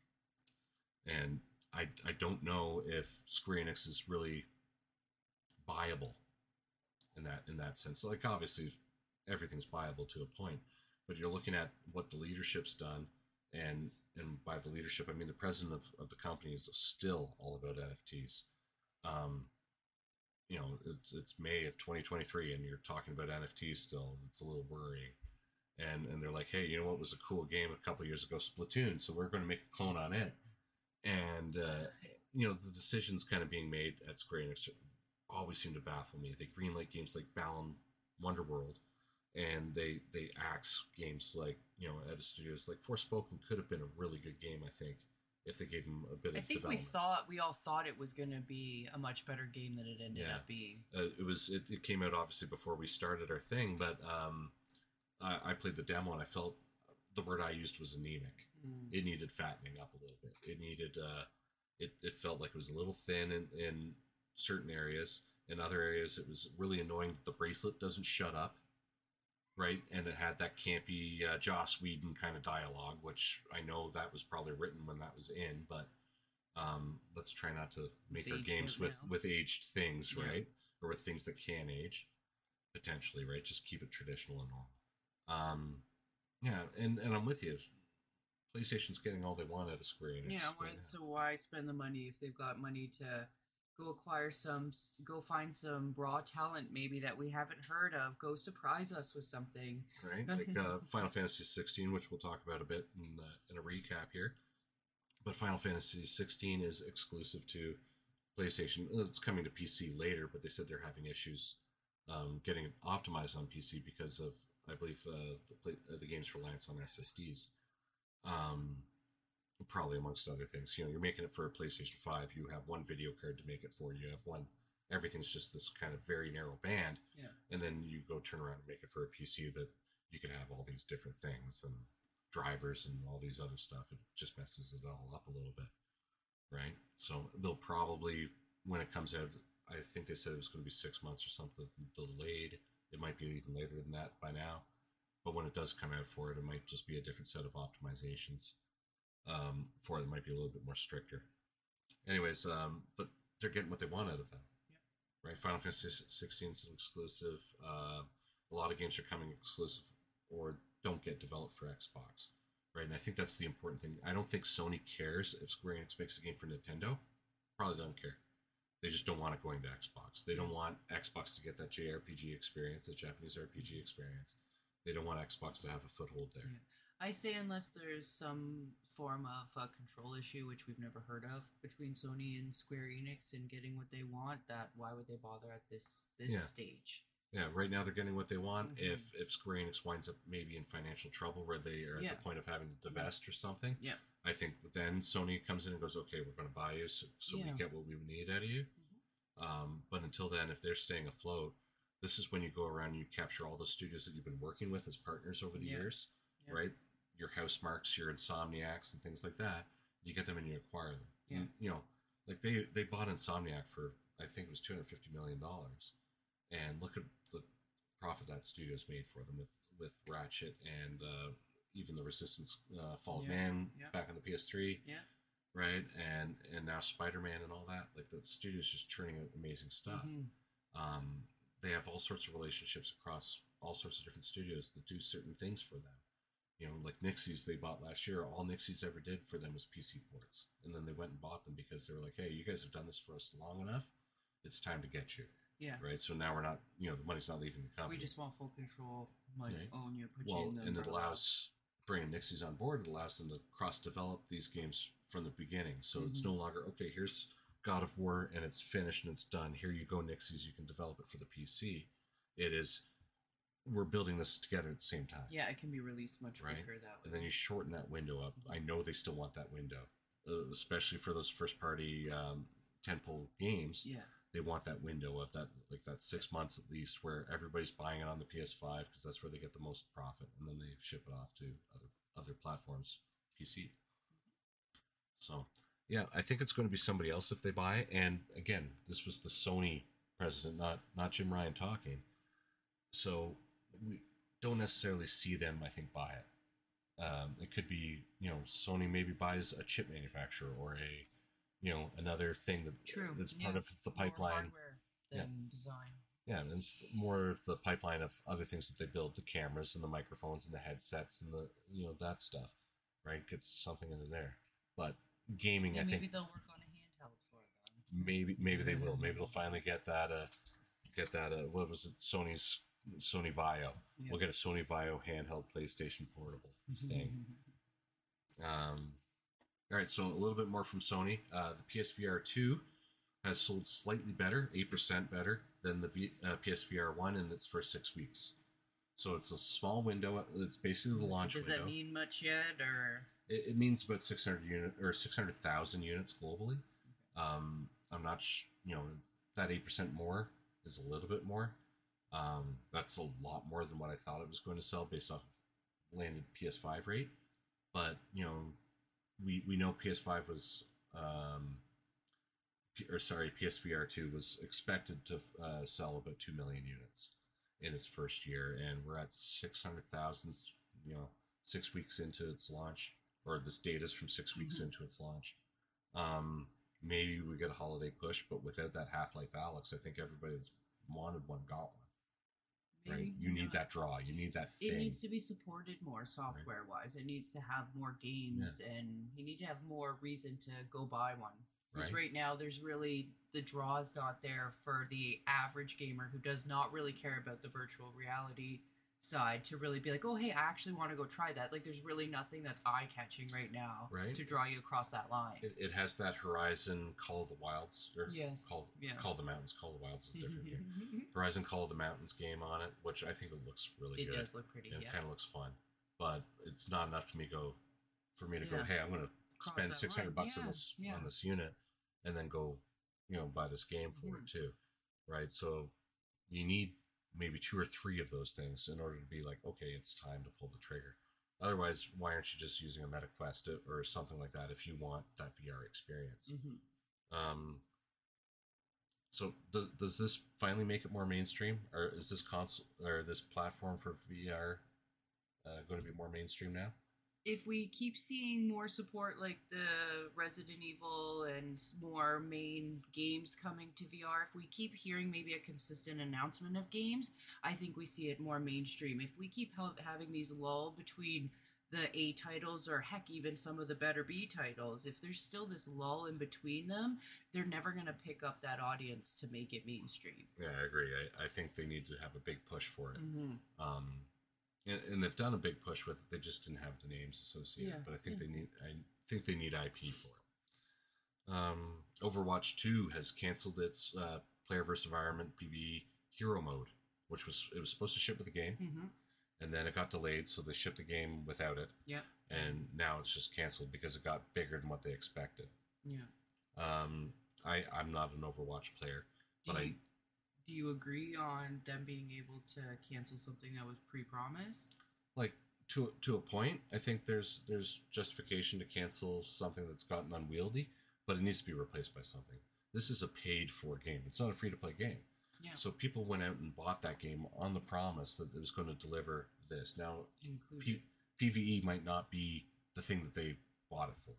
and I I don't know if Square Enix is really viable in that in that sense. Like obviously everything's viable to a point, but you're looking at what the leadership's done, and and by the leadership I mean the president of, of the company is still all about NFTs. Um, you know, it's it's May of 2023, and you're talking about NFTs still. It's a little worrying. And and they're like, hey, you know what was a cool game a couple years ago, Splatoon. So we're going to make a clone on it. And uh, you know, the decisions kind of being made at Square Enix always seem to baffle me. They greenlight games like Balan Wonderworld, and they they axe games like you know at a studios like Forspoken could have been a really good game. I think if they gave them a bit of I think we thought we all thought it was going to be a much better game than it ended Yeah. up being. uh, it was it, it came out obviously before we started our thing, but um, I, I played the demo and I felt the word I used was anemic. Mm. It needed fattening up a little bit. It needed uh, it it felt like it was a little thin in in certain areas. In other areas, it was really annoying that the bracelet doesn't shut up. Right, and it had that campy uh, Joss Whedon kind of dialogue, which I know that was probably written when that was in, but um, let's try not to make It's our games with now. with aged things, Yeah. right? Or with things that can age, potentially, right? Just keep it traditional and normal. Um, yeah, and and I'm with you. PlayStation's getting all they want out of Square Enix. Yeah, right so why spend the money if they've got money to go acquire some, go find some raw talent maybe that we haven't heard of, go surprise us with something. right? [LAUGHS] Like uh, Final Fantasy 16, which we'll talk about a bit in, uh, in a recap here. But Final Fantasy 16 is exclusive to PlayStation. It's coming to PC later, but they said they're having issues um, getting it optimized on PC because of, I believe, uh, the, play, uh, the game's reliance on SSDs. Um, probably amongst other things. You know, you're making it for a PlayStation 5. You have one video card to make it for. You have one. Everything's just this kind of very narrow band Yeah. and then you go turn around and make it for a PC that you can have all these different things and drivers and all these other stuff. It just messes it all up a little bit, right? So they'll probably, when it comes out, I think they said it was going to be six months or something delayed. It might be even later than that by now. But when it does come out for it, it might just be a different set of optimizations um, for it. It might be a little bit more stricter. Anyways, um, but they're getting what they want out of them right? Final Fantasy 16 is an exclusive. Uh, a lot of games are coming exclusive or don't get developed for Xbox, right? And I think that's the important thing. I don't think Sony cares if Square Enix makes a game for Nintendo. Probably don't care. They just don't want it going to Xbox. They don't want Xbox to get that JRPG experience, the Japanese RPG experience. They don't want Xbox to have a foothold there. Yeah. I say unless there's some form of a control issue, which we've never heard of, between Sony and Square Enix and getting what they want. That why would they bother at this this Yeah. stage? Yeah, right now they're getting what they want. Mhm. If if Square Enix winds up maybe in financial trouble where they are at Yeah. the point of having to divest or something, Yeah. I think then Sony comes in and goes, okay, we're going to buy you so, so Yeah. we get what we need out of you. Um, but until then, if they're staying afloat, this is when you go around and you capture all the studios that you've been working with as partners over the Yeah. years, Yeah. right? Your Housemarques, your Insomniacs, and things like that. You get them and you acquire them. Yeah. And, you know, like they they bought Insomniac for I think it was two hundred fifty million dollars, and look at the profit that studio's made for them with with Ratchet and uh, even the Resistance uh, Fall of Yeah. Man Yeah. back on the PS3. Yeah. right? And and now Spider Man and all that. Like the studio's just churning out amazing stuff. Mhm. Um, they have all sorts of relationships across all sorts of different studios that do certain things for them. You know, like Nixxes they bought last year. All Nixxes ever did for them was PC ports, and then they went and bought them because they were like, "Hey, you guys have done this for us long enough. It's time to get you." Yeah. Right. So now we're not, you know, the money's not leaving the company. We just want full control, like Right. own you, put you well, in the and it allows bringing Nixxes on board. It allows them to cross-develop these games from the beginning. So it's Mhm. no longer okay. Here's God of War, and it's finished and it's done. Here you go, Nixxes. You can develop it for the PC. It is. We're building this together at the same time. Yeah, it can be released much Right. quicker that way. And then you shorten that window up. I know they still want that window, uh, especially for those first-party um, tentpole games. yeah. They want that window of that, like that six months at least, where everybody's buying it on the PS5 because that's where they get the most profit, and then they ship it off to other other platforms, PC. So, yeah, I think it's going to be somebody else if they buy. And again, this was the Sony president, not not Jim Ryan talking. So we don't necessarily see them. I think buy it. Um, it could be you know Sony maybe buys a chip manufacturer or a you know another thing that True. that's yeah. part of the pipeline. hardware Yeah. design. Yeah, and it's more of the pipeline of other things that they build, the cameras and the microphones and the headsets and the you know that stuff, right? Gets something into there. But gaming, Yeah, I maybe think they'll work on a handheld for them. maybe maybe they will. Maybe they'll [LAUGHS] finally get that uh get that uh what was it? Sony's Sony VAIO. Yeah. We'll get a Sony VAIO handheld PlayStation portable [LAUGHS] thing. [LAUGHS] Um, all right, so a little bit more from Sony. Uh, the PSVR 2 has sold slightly better, 8% better than the v, uh, PSVR 1 in its first six weeks. So it's a small window. It's basically the So launch does window. that mean much yet, or it, it means about 600 unit or 600,000 units globally. Um, I'm not, sh- you know, that 8% more is a little bit more. Um, that's a lot more than what I thought it was going to sell based off landed PS5 rate. But, you know, we, we know PS5 was, um, or sorry, PSVR 2 was expected to uh, sell about 2 million units in its first year. And we're at 600,000, you know, six weeks into its launch, or this data is from 6 weeks Mhm. into its launch. Um, maybe we get a holiday push, but without that Half Life Alyx, I think everybody that's wanted one got one. Right? You need that draw. You need that thing. It needs to be supported more software wise. It needs to have more games, and you need to have more reason to go buy one. Because Right. right now, there's really the draw is not there for the average gamer who does not really care about the virtual reality side to really be like, oh, hey, I actually want to go try that. Like, there's really nothing that's eye catching right now Right. to draw you across that line. It, it has that Horizon Call of the Wilds, or Yes, Call, yeah. Call of the Mountains. Call of the Wilds is a different game. [LAUGHS] Horizon Call of the Mountains game on it, which I think it looks really it good. does look pretty, and yeah. it kind of looks fun, but it's not enough to me go for me to go. Hey, I'm going to spend six hundred line. bucks on this yeah. on this unit, and then go, you know, buy this game for Mhm. it too, right? So you need maybe two or three of those things in order to be like, okay, it's time to pull the trigger. Otherwise, why aren't you just using a MetaQuest or something like that if you want that VR experience? Mhm. Um, so does does this finally make it more mainstream, or is this console or this platform for VR uh, going to be more mainstream now? If we keep seeing more support like the Resident Evil and more main games coming to VR, if we keep hearing maybe a consistent announcement of games, I think we see it more mainstream. If we keep ha- having these lull between the A titles or heck even some of the better B titles, if there's still this lull in between them, they're never going to pick up that audience to make it mainstream. Yeah, I agree. I, I think they need to have a big push for it. Mm-hmm. Um, and, and they've done a big push with it. They just didn't have the names associated. Yeah, But I think yeah. they need. I think they need IP for it. Um, Overwatch Two has canceled its uh, player versus environment PvE hero mode, which was it was supposed to ship with the game, Mm-hmm. and then it got delayed, so they shipped the game without it. Yeah. and now it's just canceled because it got bigger than what they expected. Yeah. Um, I I'm not an Overwatch player, but I do you agree on them being able to cancel something that was pre-promised? like to to a point. I think there's there's justification to cancel something that's gotten unwieldy, but it needs to be replaced by something. This is a paid for game. It's not a free to play game. Yeah. So people went out and bought that game on the promise that it was going to deliver this. Now. P- PVE might not be the thing that they bought it for,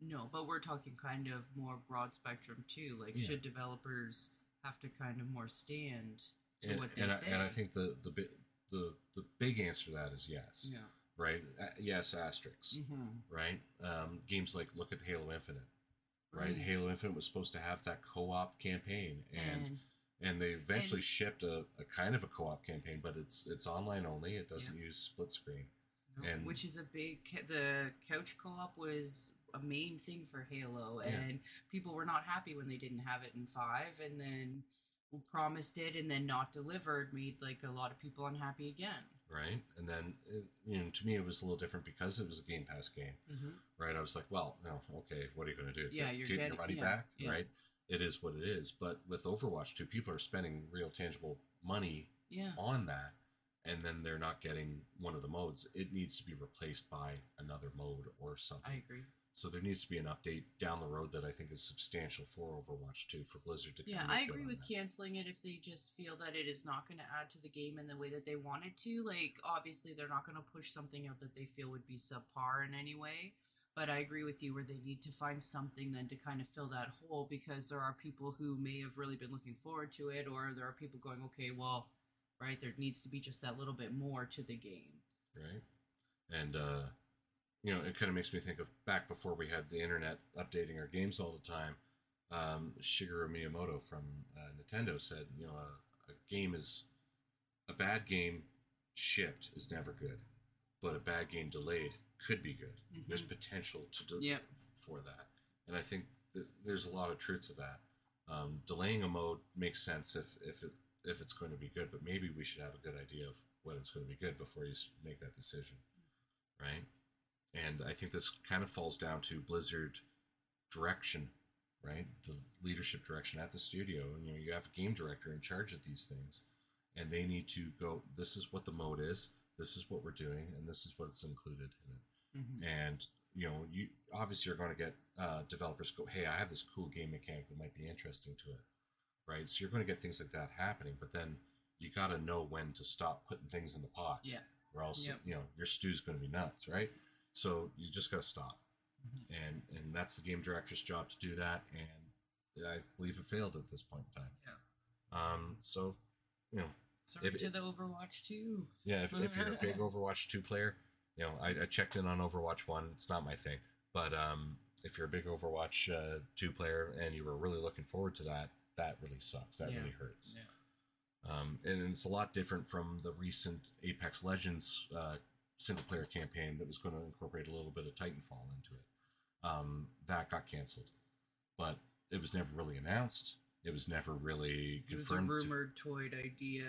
No, but we're talking kind of more broad spectrum too. Like, Yeah. should developers have to kind of more stand to and, what they and, say? I, and I think the the bi- the the big answer to that is yes, yeah. right? Uh, yes, asterisks, Mm-hmm. right? Um, games like look at Halo Infinite, right? Right. Halo Infinite was supposed to have that co-op campaign, and and they eventually and- shipped a, a kind of a co-op campaign, but it's it's online only. It doesn't use split screen. No, and- which is a big the couch co-op was a main thing for Halo Yeah. and people were not happy when they didn't have it in 5 and then promised it and then not delivered made like a lot of people unhappy again. right? And then, it, you know, to me, it was a little different because it was a Game Pass game, Mm-hmm. right? I was like, well, no, okay, what are you going to do? Yeah, you're getting- your money yeah, back, yeah. right? It is what it is. But with Overwatch 2, people are spending real tangible money Yeah. on that, and then they're not getting one of the modes. It needs to be replaced by another mode or something. I agree. So there needs to be an update down the road that I think is substantial for Overwatch 2 for Blizzard to. Yeah, I agree with that. canceling it if they just feel that it is not going to add to the game in the way that they want it to. Like, obviously, they're not going to push something out that they feel would be subpar in any way. But I agree with you where they need to find something then to kind of fill that hole because there are people who may have really been looking forward to it, or there are people going, okay, well, right, there needs to be just that little bit more to the game. right? And uh, you know, it kind of makes me think of back before we had the internet updating our games all the time. Um, Shigeru Miyamoto from uh, Nintendo said, you know, a, a game is a bad game shipped is never good, but a bad game delayed could be good. There's potential to de- Yep. for that, and I think that there's a lot of truth to that. Um, delaying a mode makes sense if if it if it's going to be good, but maybe we should have a good idea of whether it's going to be good before you make that decision, right? And I think this kind of falls down to Blizzard direction, right? The leadership direction at the studio. And, you know, you have a game director in charge of these things, and they need to go. This is what the mode is. This is what we're doing, and this is what's included in it Mm-hmm. and you know you obviously are going to get uh, developers go hey i have this cool game mechanic that might be interesting to it right so you're going to get things like that happening but then you got to know when to stop putting things in the pot Yeah. or else Yep. you know your stew's going to be nuts right so you just got to stop Mhm. and and that's the game director's job to do that and i believe it failed at this point in time Yeah. um so you know Sorry If to the Overwatch 2. yeah, if, if you're a big [LAUGHS] Overwatch 2 player, you know, I, I checked in on Overwatch 1. It's not my thing. But um, if you're a big Overwatch uh, 2 player and you were really looking forward to that, that really sucks. That Yeah. really hurts. Yeah. Um, and it's a lot different from the recent Apex Legends uh, single player campaign that was going to incorporate a little bit of Titanfall into it. Um, that got canceled. But it was never really announced. It was never really It was a confirmed. rumored toyed idea.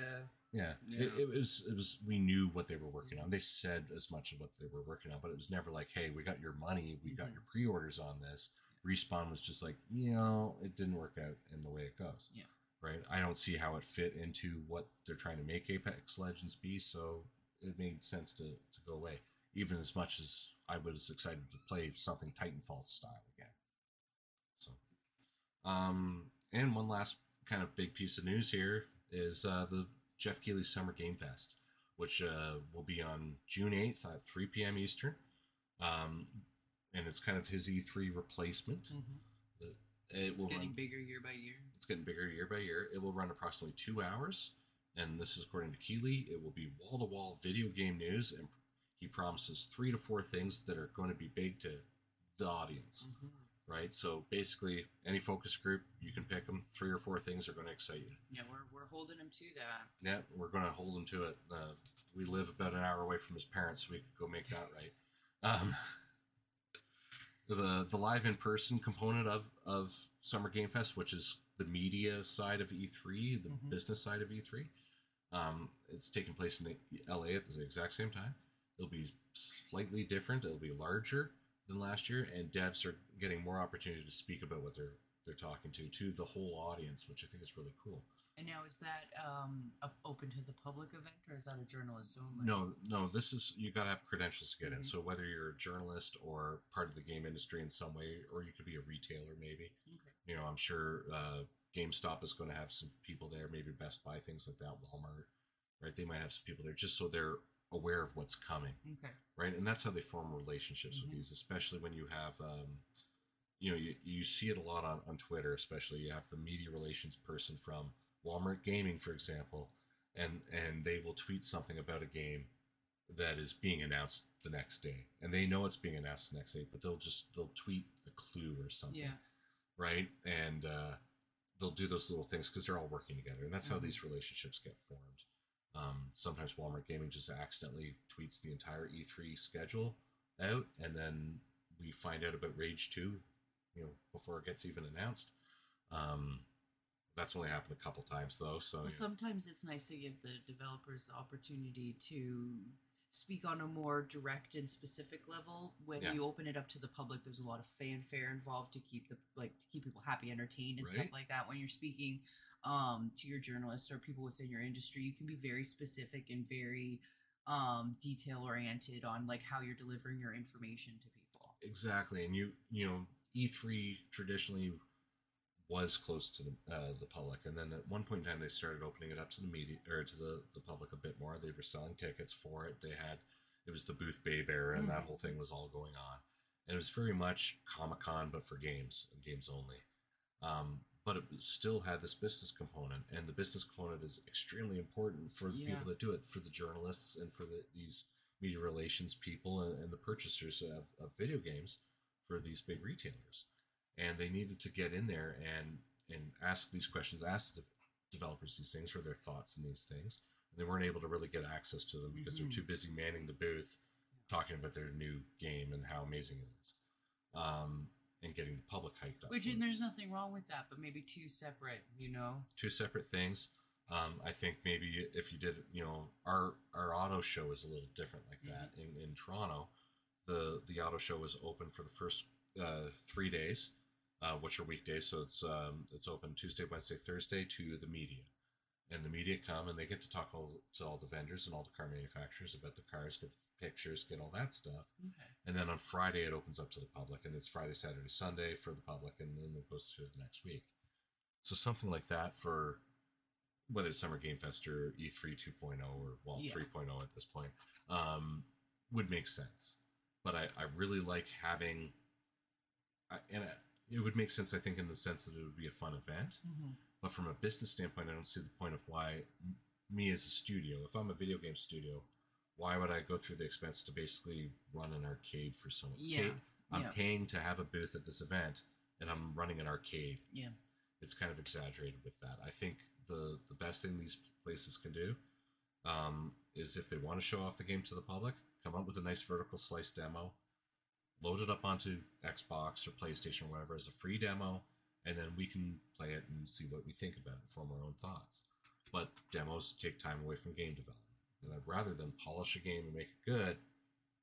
yeah, Yeah. It, it was. It was. We knew what they were working on. They said as much of what they were working on, but it was never like, "Hey, we got your money. We got Mhm. your pre-orders on this." Respawn was just like, you know, it didn't work out in the way it goes. Yeah. Right. I don't see how it fit into what they're trying to make Apex Legends be, so it made sense to to go away. Even as much as I was excited to play something Titanfall style again. So, um, and one last kind of big piece of news here is uh, the Jeff Keighley Summer Game Fest, which uh, will be on June 8th at 3 p.m. Eastern. Um, and it's kind of his E3 replacement. It It's will getting run, bigger year by year. it's getting bigger year by year. It will run approximately two hours. And this is according to Keighley. It will be wall to wall video game news. And he promises three to four things that are going to be big to the audience right? So basically, any focus group, you can pick them. Three or four things are going to excite you. Yeah, we're, we're holding him to that. Yeah, we're going to hold him to it. Uh, we live about an hour away from his parents, so we could go make that right. Um, [LAUGHS] the the live in person component of of Summer Game Fest, which is the media side of E3, the Mhm. business side of E3, um, it's taking place in LA at the exact same time. It'll be slightly different. It'll be larger than last year, and devs are getting more opportunity to speak about what they're they're talking to to the whole audience, which I think is really cool. And now is that um open to the public event or is that a journalist only? No, no, this is you got to have credentials to get in. Mhm. So whether you're a journalist or part of the game industry in some way, or you could be a retailer, maybe. Okay. You know, I'm sure uh, GameStop is going to have some people there. Maybe Best Buy, things like that. Walmart, right? They might have some people there just so they're aware of what's coming, Okay. right? And that's how they form relationships Mhm. with these, especially when you have um, you know you, you see it a lot on, on Twitter, especially. You have the media relations person from Walmart Gaming, for example, and and they will tweet something about a game that is being announced the next day, and they know it's being announced the next day, but they'll just they'll tweet a clue or something, Yeah. right? And uh, they'll do those little things because they're all working together, and that's how Mhm. these relationships get formed. Um, sometimes Walmart Gaming just accidentally tweets the entire E3 schedule out, and then we find out about Rage Two, you know, before it gets even announced. Um, that's only happened a couple times though, so Well, know, sometimes it's nice to give the developers the opportunity to speak on a more direct and specific level. When Yeah. you open it up to the public, there's a lot of fanfare involved to keep the like to keep people happy, entertained, and Right. stuff like that. When you're speaking um, to your journalists or people within your industry, you can be very specific and very um, detail oriented on like how you're delivering your information to people. exactly, and you you know E3 traditionally was close to the uh, the public, and then at one point in time they started opening it up to the media or to the the public a bit more. They were selling tickets for it. They had it was the booth Babe era, and that Mhm. whole thing was all going on, and it was very much Comic Con but for games and games only. Um, but it still had this business component, and the business component is extremely important for the Yeah. people that do it, for the journalists and for the, these media relations people and, and the purchasers of, of video games for these big retailers. And they needed to get in there and and ask these questions, ask the developers these things for their thoughts on these things. And they weren't able to really get access to them because Mhm. they're too busy manning the booth, talking about their new game and how amazing it is, um, and getting the public hyped up. Which and there's nothing wrong with that, but maybe two separate, you know. two separate things. Um, I think maybe if you did, you know, our our auto show is a little different like that. In, in Toronto, the the auto show was open for the first uh, three days, uh, which are weekdays. So it's um, it's open Tuesday, Wednesday, Thursday to the media, and the media come and they get to talk all, to all the vendors and all the car manufacturers about the cars, get the pictures, get all that stuff. Okay. And then on Friday, it opens up to the public, and it's Friday, Saturday, Sunday for the public, and then it goes to the next week. So something like that for whether it's Summer Game Fest or E E3 2.0 or well Yeah. 3.0 at this point um, would make sense. But I, I really like having, I, and I, it would make sense I think in the sense that it would be a fun event. Mm-hmm. But from a business standpoint, I don't see the point of why me as a studio, if I'm a video game studio, why would I go through the expense to basically run an arcade for someone? Yeah, Pay- I'm yeah. paying to have a booth at this event, and I'm running an arcade. Yeah. It's kind of exaggerated with that. I think the the best thing these places can do um, is if they want to show off the game to the public, come up with a nice vertical slice demo, load it up onto Xbox or PlayStation or whatever as a free demo, and then we can play it and see what we think about it, form our own thoughts. But demos take time away from game development, and I'd rather than polish a game and make it good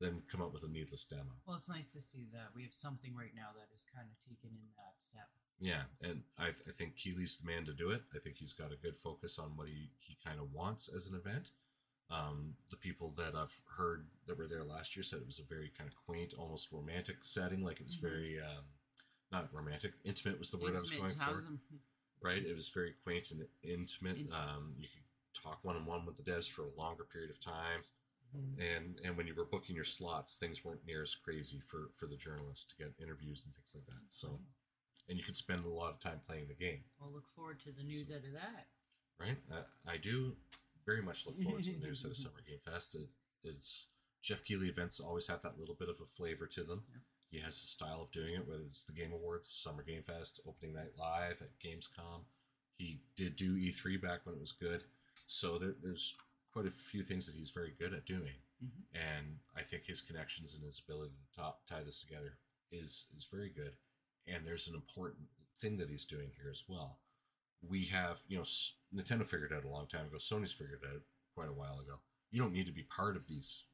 than come up with a needless demo. Well, it's nice to see that we have something right now that is kind of taken in that step. Yeah, and I, I think Keighley's the man to do it. I think he's got a good focus on what he, he kind of wants as an event. Um, the people that I've heard that were there last year said it was a very kind of quaint, almost romantic setting. Like it was Mhm. very, um, not romantic, intimate was the word I was going for. housing. Right? It was very quaint and intimate. Intimate. Um, you could talk one on one with the devs for a longer period of time Mhm. and and when you were booking your slots, things weren't near as crazy for for the journalists to get interviews and things like that. So, and you could spend a lot of time playing the game, I'll look forward to the news out of that. right? I, I do very much look forward to the news at a [LAUGHS] Summer Game Fest. It, it's Jeff Keighley events always have that little bit of a flavor to them. Yeah. He has a style of doing it, whether it's the Game Awards, Summer Game Fest, opening night live at Gamescom. He did do E3 back when it was good, so there, there's quite a few things that he's very good at doing Mhm. and I think his connections and his ability to top, tie this together is is very good. And there's an important thing that he's doing here as well. We have, you know, Nintendo figured out a long time ago. Sony's figured out quite a while ago. You don't need to be part of these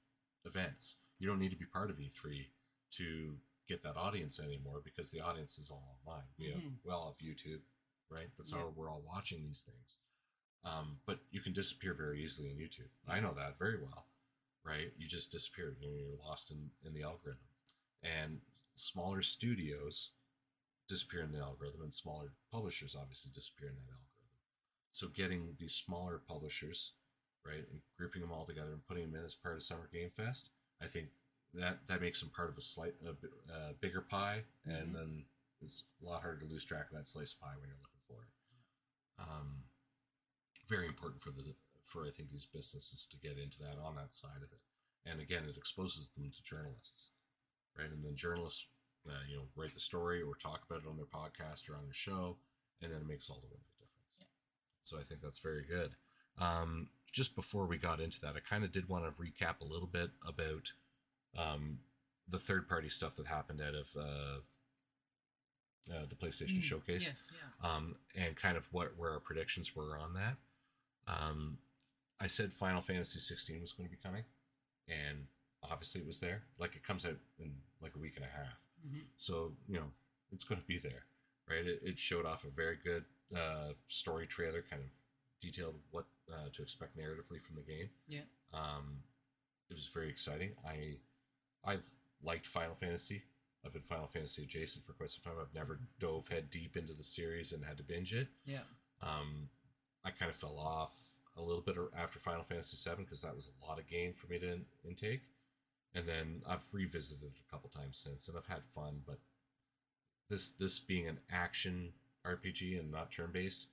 events. You don't need to be part of E3 to get that audience anymore because the audience is all online. We, have, Mhm. we all have YouTube, right? That's Yeah. how we're all watching these things. Um, but you can disappear very easily in YouTube. I know that very well right? You just disappear. You know, you're lost in, in the algorithm. And smaller studios disappear in the algorithm, and smaller publishers obviously disappear in that algorithm. So getting these smaller publishers, right, and grouping them all together and putting them in as part of Summer Game Fest, I think that that makes them part of a slight a, a bigger pie, and Mhm. then it's a lot harder to lose track of that slice of pie when you're looking for it. Um, very important for the for I think these businesses to get into that on that side of it. And again, it exposes them to journalists, right? And then journalists, uh, you know, write the story or talk about it on their podcast or on their show, and then it makes all the world of difference. Yeah. So I think that's very good. Um, just before we got into that, I kind of did want to recap a little bit about um, the third party stuff that happened out of uh, uh, the PlayStation Mm, Showcase Yes, yeah. um, and kind of what where our predictions were on that. Um, I said Final Fantasy 16 was going to be coming, and obviously it was there. Like it comes out in like a week and a half, Mhm. so you know it's going to be there, right? It, it showed off a very good uh, story trailer, kind of detailed what uh, to expect narratively from the game. Yeah. Um, it was very exciting. I I've liked Final Fantasy. I've been Final Fantasy adjacent for quite some time. I've never dove head deep into the series and had to binge it. Yeah. Um, I kind of fell off a little bit after Final Fantasy VII because that was a lot of game for me to intake. And then I've revisited it a couple times since, and I've had fun. But this this being an action RPG and not turn based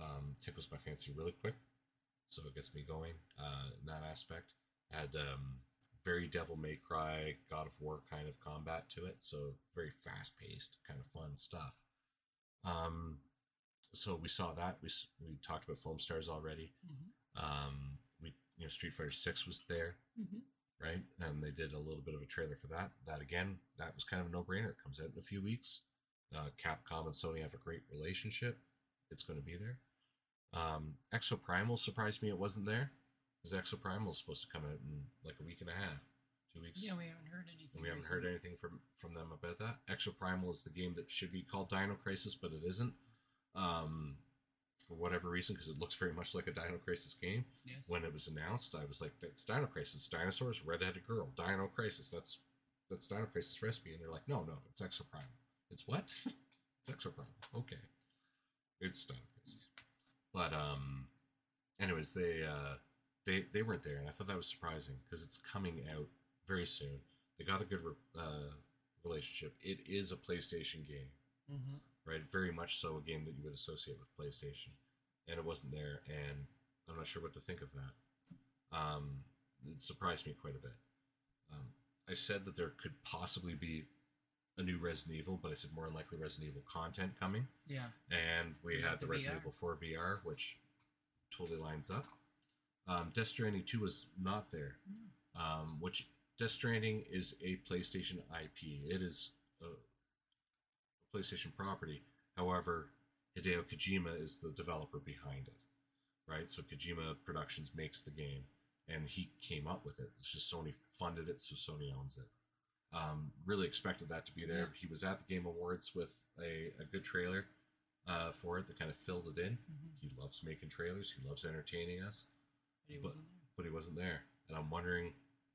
um, tickles my fancy really quick, so it gets me going uh, in that aspect. Had um, very Devil May Cry, God of War kind of combat to it, so very fast paced, kind of fun stuff. Um, so we saw that we we talked about Foam Stars already. Mhm. Um, we you know Street Fighter Six was there, Mhm. Right? And they did a little bit of a trailer for that. That again, that was kind of a no brainer. It comes out in a few weeks. Uh, Capcom and Sony have a great relationship. It's going to be there. Um, Exo Primal surprised me it wasn't there because Exo Primal is supposed to come out in like a week and a half, two weeks. Yeah, we haven't heard anything. And we haven't heard anything from from them about that. Exo Primal is the game that should be called Dino Crisis, but it isn't. Um, for whatever reason, because it looks very much like a Dino Crisis game. Yes. When it was announced, I was like, "That's Dino Crisis, dinosaurs, redheaded girl, Dino Crisis. That's that's Dino Crisis recipe." And they're like, "No, no, it's Exo Primal. It's what? [LAUGHS] it's Exo Primal. Okay, it's Dino Crisis." But um, anyways, they uh, they they weren't there, and I thought that was surprising because it's coming out very soon. They got a good re- uh, relationship. It is a PlayStation game, hmm right? Very much so a game that you would associate with PlayStation, and it wasn't there, and I'm not sure what to think of that. Um, it surprised me quite a bit. Um, I said that there could possibly be a new Resident Evil, but I said more than likely Resident Evil content coming Yeah. and we had the the Resident VR. Evil 4 VR, which totally lines up. Um, Death Stranding 2 was not there, um, which Death Stranding is a PlayStation IP. It is a PlayStation property. However, Hideo Kojima is the developer behind it, right? So Kojima Productions makes the game, and he came up with it. It's just Sony funded it, so Sony owns it. Um, really expected that to be there. He was at the Game Awards with a, a good trailer uh, for it that kind of filled it in. hmm He loves making trailers. He loves entertaining us, But he But- wasn't there. but he wasn't there. And I'm wondering,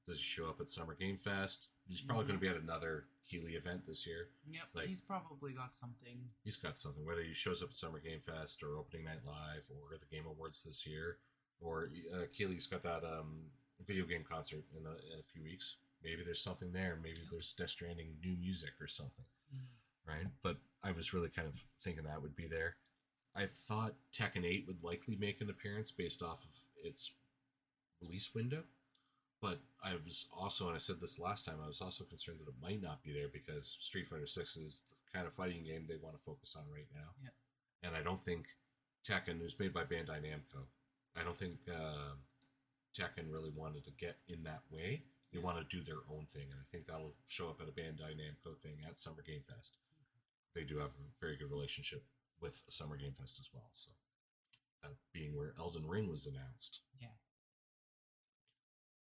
does he show up at Summer Game Fest? He's probably going to be at another Keighley event this year. Yep. Like- he's probably got something. He's got something, whether he shows up at Summer Game Fest or Opening Night Live or the Game Awards this year, or uh, Keighley's got that um, video game concert in a, in a few weeks. Maybe there's something there. Maybe there's Death Stranding new music or something, Mhm. right? But I was really kind of thinking that would be there. I thought Tekken 8 would likely make an appearance based off of its release window. But I was also, and I said this last time, I was also concerned that it might not be there because Street Fighter 6 is the kind of fighting game they want to focus on right now. Yep. And I don't think Tekken, who's made by Bandai Namco, I don't think uh, Tekken really wanted to get in that way. They want to do their own thing, and I think that'll show up at a Bandai Namco thing at Summer Game Fest. They do have a very good relationship with Summer Game Fest as well. So that being where Elden Ring was announced. Yeah.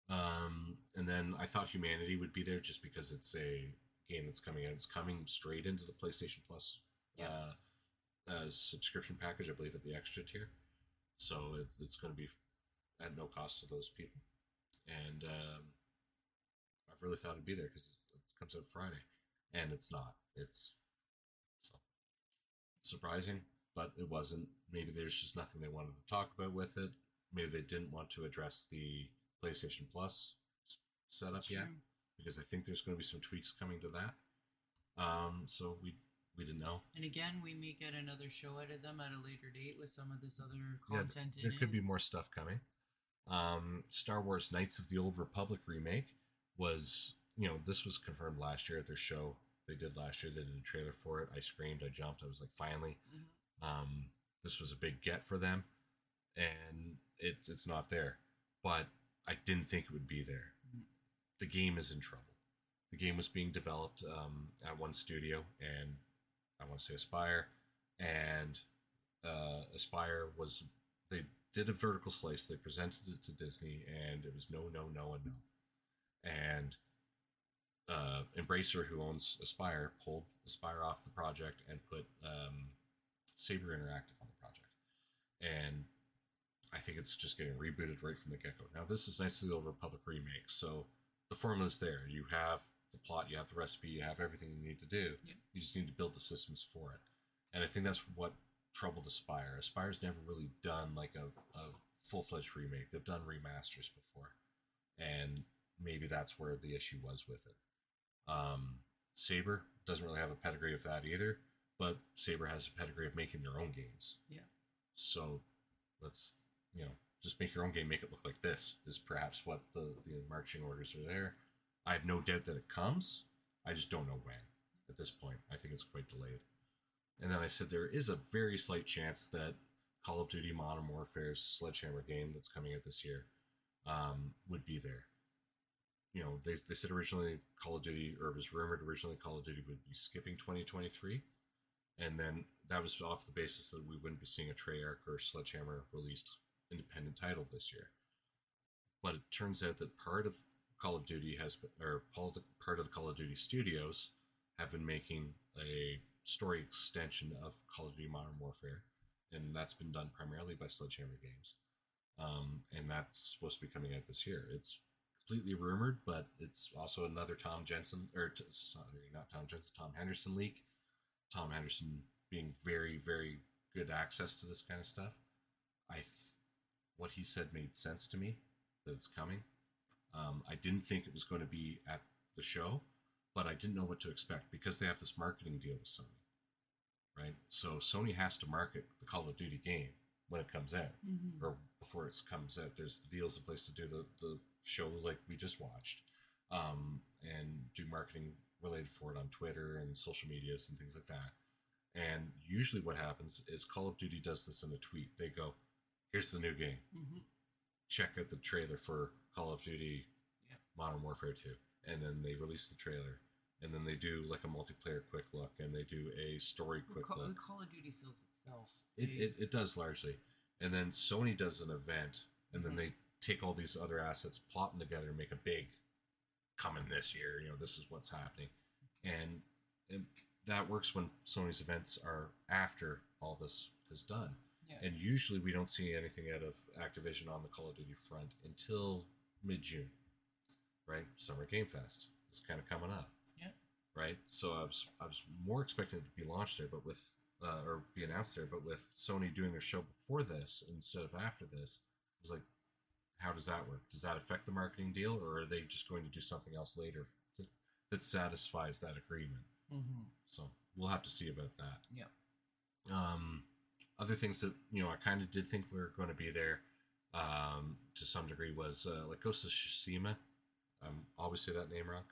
Um, and then I thought Humanity would be there just because it's a game that's coming out. It's coming straight into the PlayStation Plus Yeah. uh, uh, subscription package, I believe, at the extra tier. So it's it's going to be at no cost to those people. And um, I've really thought it'd be there because it comes out Friday, and it's not. It's so surprising, but it wasn't. Maybe there's just nothing they wanted to talk about with it. Maybe they didn't want to address the PlayStation Plus setup yet True. because I think there's going to be some tweaks coming to that. Um, so we we didn't know. And again, we may get another show out of them at a later date with some of this other content. Yeah, there could it. be more stuff coming. Um, Star Wars Knights of the Old Republic remake was, you know, this was confirmed last year at their show they did last year. They did a trailer for it. I screamed, I jumped. I was like, finally. Mhm. Um, this was a big get for them, and it's it's not there. But I didn't think it would be there. The game is in trouble. The game was being developed um, at one studio, and I want to say Aspyr, and uh, Aspyr was they did a vertical slice. They presented it to Disney, and it was no, no, no, and no. And uh, Embracer, who owns Aspyr, pulled Aspyr off the project and put um, Saber Interactive on the project. And I think it's just getting rebooted right from the get go. Now, this is Knights of the Old Republic remake, so the formula's there. You have the plot, you have the recipe, you have everything you need to do. Yep. You just need to build the systems for it. And I think that's what troubled Aspyr. Aspyr's never really done like a, a full fledged remake. They've done remasters before. And maybe that's where the issue was with it. Um, Saber doesn't really have a pedigree of that either, but Saber has a pedigree of making their own games. Yeah. So let's, you know, just make your own game, make it look like this, is perhaps what the, the marching orders are there. I have no doubt that it comes. I just don't know when at this point. I think it's quite delayed. And then I said there is a very slight chance that Call of Duty Modern Warfare's Sledgehammer game that's coming out this year um, would be there. You know, they, they said originally Call of Duty, or it was rumored originally Call of Duty would be skipping 2023. And then that was off the basis that we wouldn't be seeing a Treyarch or Sledgehammer released independent title this year. But it turns out that part of Call of Duty has or part of the Call of Duty studios have been making a story extension of Call of Duty Modern Warfare, and that's been done primarily by Sledgehammer Games. Um, and that's supposed to be coming out this year. It's completely rumored, but it's also another Tom Jensen, or t- sorry, not Tom Jensen, Tom Henderson leak. Tom Henderson being very, very good access to this kind of stuff. I, what he said made sense to me that it's coming. Um, I didn't think it was going to be at the show, but I didn't know what to expect because they have this marketing deal with Sony, right? So Sony has to market the Call of Duty game when it comes out Mhm. or before it comes out. There's the deals in place to do the, the show like we just watched um, and do marketing related for it on Twitter and social medias and things like that. And usually what happens is Call of Duty does this in a tweet. They go, here's the new game. Mhm. Check out the trailer for Call of Duty Yep. Modern Warfare 2. And then they release the trailer. And then they do like a multiplayer quick look and they do a story quick Call, look. Call of Duty sells itself. It, it, it does largely. And then Sony does an event, and then Mhm. they take all these other assets, plot them together, and make a big coming this year. You know, this is what's happening. And, and that works when Sony's events are after all this is done. Yeah. And usually we don't see anything out of Activision on the Call of Duty front until mid June, right? Summer Game Fest is kind of coming up. Yeah. Right. So I was I was more expecting it to be launched there, but with uh, or be announced there, but with Sony doing their show before this instead of after this, I was like, how does that work? Does that affect the marketing deal, or are they just going to do something else later that, that satisfies that agreement? Mhm. So we'll have to see about that. Yeah. Um, other things that you know I kind of did think we were going to be there um, to some degree was uh, like Ghost of Tsushima. Um, I always say that name wrong.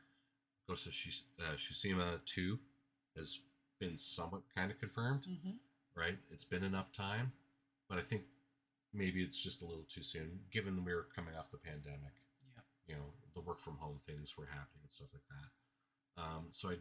Ghost of Shis- uh, Tsushima Two has been somewhat kind of confirmed, Mhm. right? It's been enough time, but I think maybe it's just a little too soon, given we were coming off the pandemic Yeah. you know the work from home things were happening and stuff like that um, so i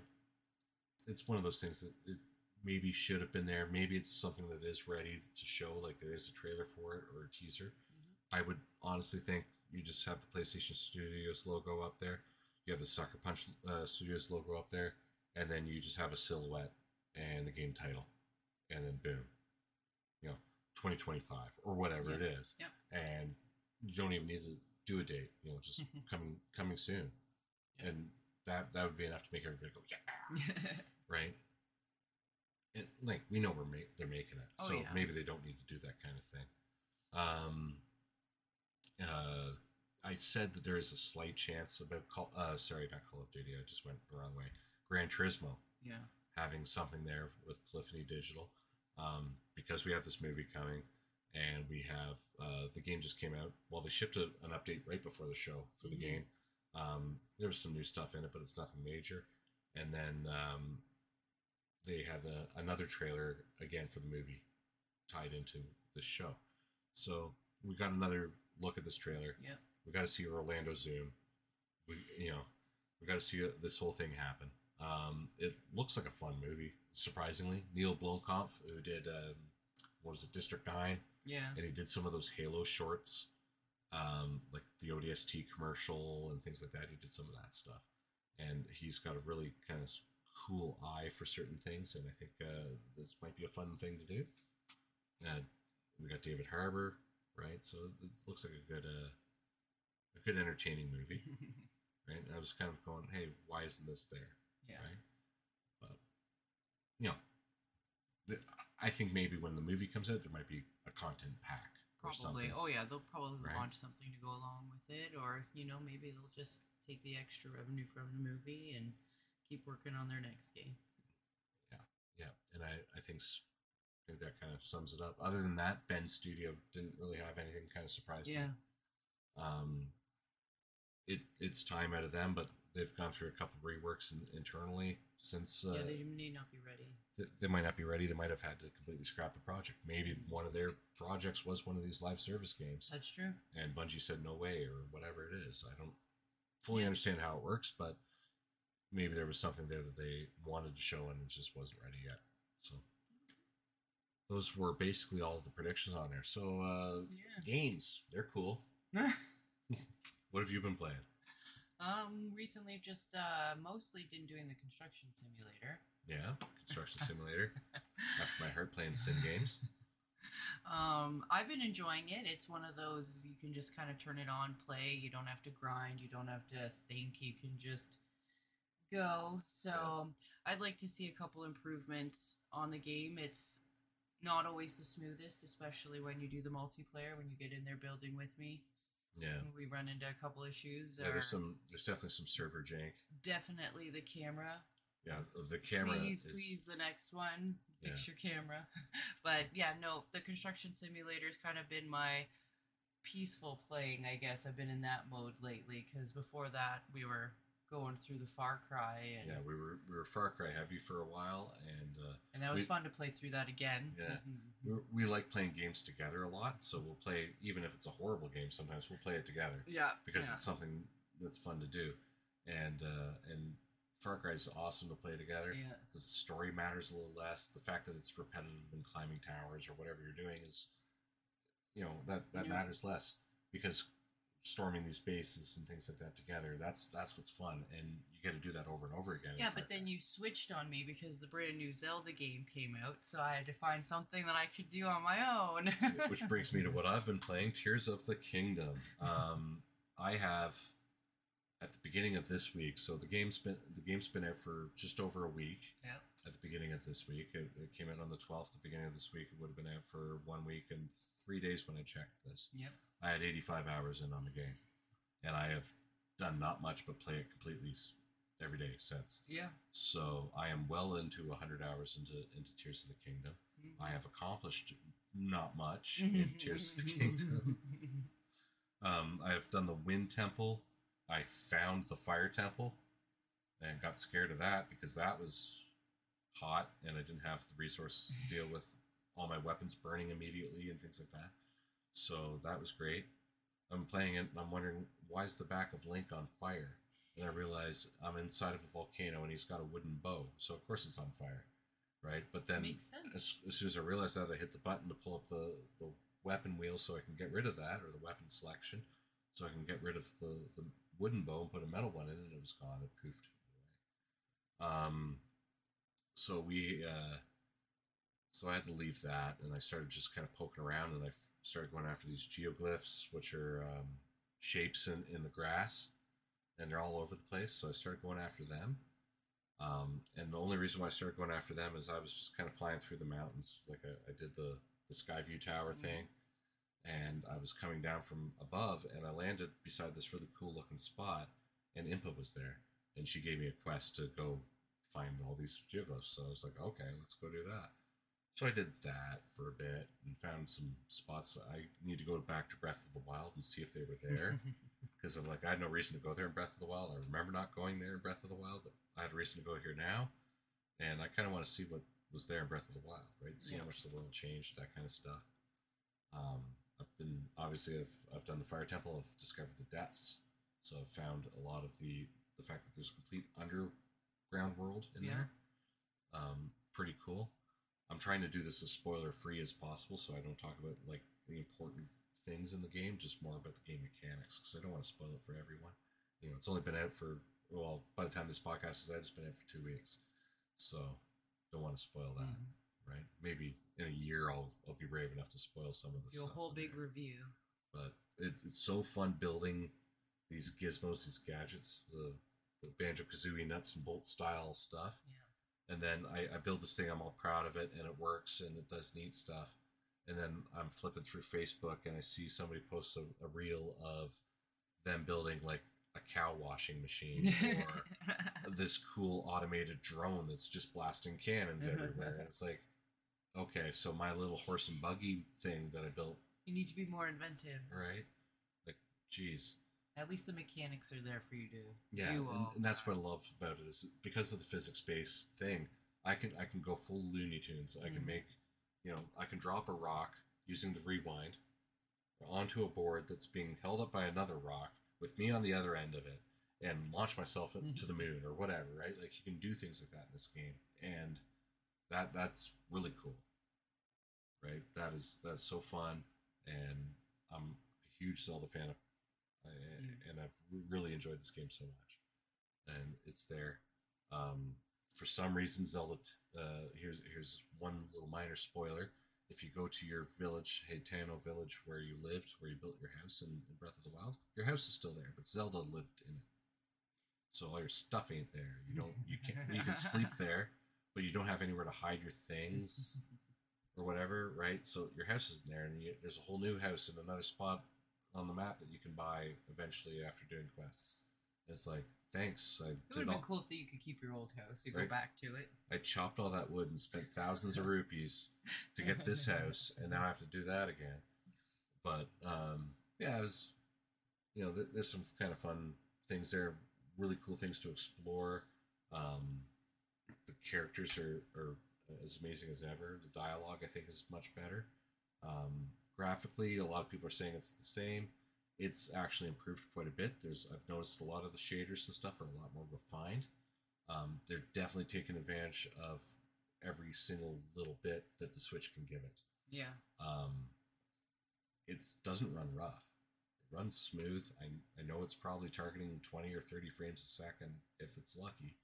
it's one of those things that it maybe should have been there maybe it's something that is ready to show like there is a trailer for it or a teaser Mhm. i would honestly think you just have the playstation studios logo up there you have the sucker punch uh, studios logo up there and then you just have a silhouette and the game title and then boom you know 2025 or whatever it Yeah. is Yep. and you don't even need to do a date you know just Mhm. coming coming soon Yeah. and that that would be enough to make everybody go yeah [LAUGHS] right and like we know we're ma- they're making it Oh, so yeah. maybe they don't need to do that kind of thing um uh i said that there is a slight chance about call uh sorry not call of duty i just went the wrong way gran turismo yeah. having something there with Polyphony Digital um, because we have this movie coming and we have uh, the game just came out. Well, they shipped a, an update right before the show for the Mhm. game. Um, there was some new stuff in it, but it's nothing major. And then um, they had a, another trailer again for the movie tied into the show. So we got another look at this trailer. Yeah. We got to see Orlando Bloom. We, you know, we got to see this whole thing happen. Um, it looks like a fun movie, surprisingly. Neil Blomkamp, who did um, what was it, District Nine, Yeah. and he did some of those Halo shorts, um, like the ODST commercial and things like that. He did some of that stuff, and he's got a really kind of cool eye for certain things, and I think uh, this might be a fun thing to do. Uh, we got David Harbour, right? So it looks like a good, uh, a good entertaining movie, [LAUGHS] right? I was kind of going, hey, why isn't this there? yeah. right? But you know, the, I think maybe when the movie comes out, there might be a content pack Probably. Oh yeah, they'll probably Right. launch something to go along with it, or you know maybe they'll just take the extra revenue from the movie and keep working on their next game. Yeah, yeah, and I I think I think that kind of sums it up. Other than that, Bend Studio didn't really have anything kind of surprised Yeah. Um, it it's time out of them, but they've gone through a couple of reworks in, internally since. Uh, yeah, they may not be ready. th- they might not be ready. They might have had to completely scrap the project. Maybe one of their projects was one of these live service games. That's true. and Bungie said no way or whatever it is. I don't fully understand how it works, but maybe there was something there that they wanted to show and it just wasn't ready yet. So those were basically all the predictions on there. So uh, games, they're cool. [LAUGHS] What have you been playing? um, recently just uh mostly been doing the construction simulator. Yeah, construction [LAUGHS] simulator. After my heart playing sim games. Um, I've been enjoying it. It's one of those you can just kind of turn it on, play. You don't have to grind. You don't have to think. You can just go. So I'd like to see a couple improvements on the game. It's not always the smoothest, especially when you do the multiplayer. When you get in there building with me, Yeah. we run into a couple issues. Yeah, there's some. There's definitely some server jank. definitely the camera. Yeah, the camera. please, is, please, the next one. Fix Yeah. your camera. [LAUGHS] but yeah, no, the construction simulator's kind of been my peaceful playing, I guess. I've been in that mode lately because before that we were going through the Far Cry and Yeah, we were we were Far Cry heavy for a while, and uh, and that was we- fun to play through that again. Yeah. [LAUGHS] we, we like playing games together a lot. So we'll play even if it's a horrible game. Sometimes we'll play it together yeah. because yeah. it's something that's fun to do, and uh, and Far Cry is awesome to play together. yeah. because the story matters a little less. The fact that it's repetitive and climbing towers or whatever you're doing is, you know, that that Yeah. matters less because storming these bases and things like that together that's that's what's fun and you get to do that over and over again Yeah, but then you switched on me because the brand new Zelda game came out, so I had to find something that I could do on my own. [LAUGHS] which brings me to what [LAUGHS] I've been playing Tears of the Kingdom um I have at the beginning of this week so the game's been the game's been out for just over a week Yep. at the beginning of this week. It, it came out on the 12th. The beginning of this week, it would have been out for one week and three days when I checked this. Yep. I had 85 hours in on the game, and I have done not much but play it completely every day since. Yeah. So I am well into 100 hours into into Tears of the Kingdom. Mm-hmm. I have accomplished not much mm-hmm. in Tears of the mm-hmm. Kingdom. [LAUGHS] Um, I have done the Wind Temple. I found the Fire Temple, and got scared of that because that was hot, and I didn't have the resources to deal with all my weapons burning immediately and things like that. So that was great. I'm playing it, and I'm wondering why is the back of Link on fire? And I realize I'm inside of a volcano, and he's got a wooden bow, so of course it's on fire, right? But then Makes sense. as, as soon as I realized that, I hit the button to pull up the, the weapon wheel so I can get rid of that, or the weapon selection, so I can get rid of the, the wooden bow and put a metal one in, and it was gone. It poofed away. Um, so we, uh, so I had to leave that, and I started just kind of poking around, and I f- started going after these geoglyphs, which are um, shapes in, in the grass, and they're all over the place. So I started going after them. Um, and the only reason why I started going after them is I was just kind of flying through the mountains, like I, I did the the Skyview Tower Mhm. thing, and I was coming down from above, and I landed beside this really cool looking spot, and Impa was there, and she gave me a quest to go find all these geoglyphs. So I was like, okay, let's go do that. So I did that for a bit and found some spots. I need to go back to Breath of the Wild and see if they were there [LAUGHS] because I'm like I had no reason to go there in Breath of the Wild. I remember not going there in Breath of the Wild, but I had a reason to go here now, and I kind of want to see what was there in Breath of the Wild, right? See Yeah. how much the world changed, that kind of stuff. Um, I've been obviously I've I've done the Fire Temple. I've discovered the depths, so I've found a lot of the the fact that there's a complete underground world in Yeah. there. Um, pretty cool. I'm trying to do this as spoiler free as possible, so I don't talk about like the important things in the game, just more about the game mechanics, because I don't want to spoil it for everyone. You know, it's only been out for well, by the time this podcast is out, it's been out for two weeks, so don't want to spoil that. Mhm. Right? Maybe in a year, I'll I'll be brave enough to spoil some of a stuff. whole big there. review. but it's, it's so fun building these gizmos, these gadgets, the, the Banjo Kazooie nuts and bolts style stuff. Yeah. And then I, I build this thing, I'm all proud of it, and it works and it does neat stuff. And then I'm flipping through Facebook and I see somebody post a, a reel of them building like a cow washing machine or [LAUGHS] this cool automated drone that's just blasting cannons uh-huh, everywhere. Uh-huh. And it's like, okay, so my little horse and buggy thing that I built, you need to be more inventive. right? Like, geez. At least the mechanics are there for you to. Yeah, do and, all and that's what I love about it is because of the physics based thing. I can I can go full Looney Tunes. I can Mhm. make, you know, I can drop a rock using the rewind onto a board that's being held up by another rock with me on the other end of it and launch myself to the [LAUGHS] moon or whatever. Right? Like you can do things like that in this game, and that that's really cool. Right? That is that's so fun, and I'm a huge Zelda fan of and, and I've really enjoyed this game so much. And it's there. Um, for some reason, Zelda. T- uh, here's here's one little minor spoiler. If you go to your village, Hateno village, where you lived, where you built your house in, in Breath of the Wild, your house is still there, but Zelda lived in it. So all your stuff ain't there. You don't. You can you can sleep [LAUGHS] there, but you don't have anywhere to hide your things [LAUGHS] or whatever, right? So your house isn't there, and you, there's a whole new house in another spot on the map that you can buy eventually after doing quests. It's like, thanks. I It would did have all, been cool if you could keep your old house. You go back to it. I chopped all that wood and spent thousands of [LAUGHS] rupees to get this [LAUGHS] house, and now I have to do that again. But um, yeah, it was, you know, th- there's some kind of fun things there, really cool things to explore. Um, the characters are, are as amazing as ever. The dialogue, I think, is much better. Um, graphically, a lot of people are saying it's the same. It's actually improved quite a bit. There's I've noticed a lot of the shaders and stuff are a lot more refined. Um, they're definitely taking advantage of every single little bit that the Switch can give it. Yeah. Um, it doesn't run rough. It runs smooth. I, I know it's probably targeting 20 or 30 frames a second if it's lucky,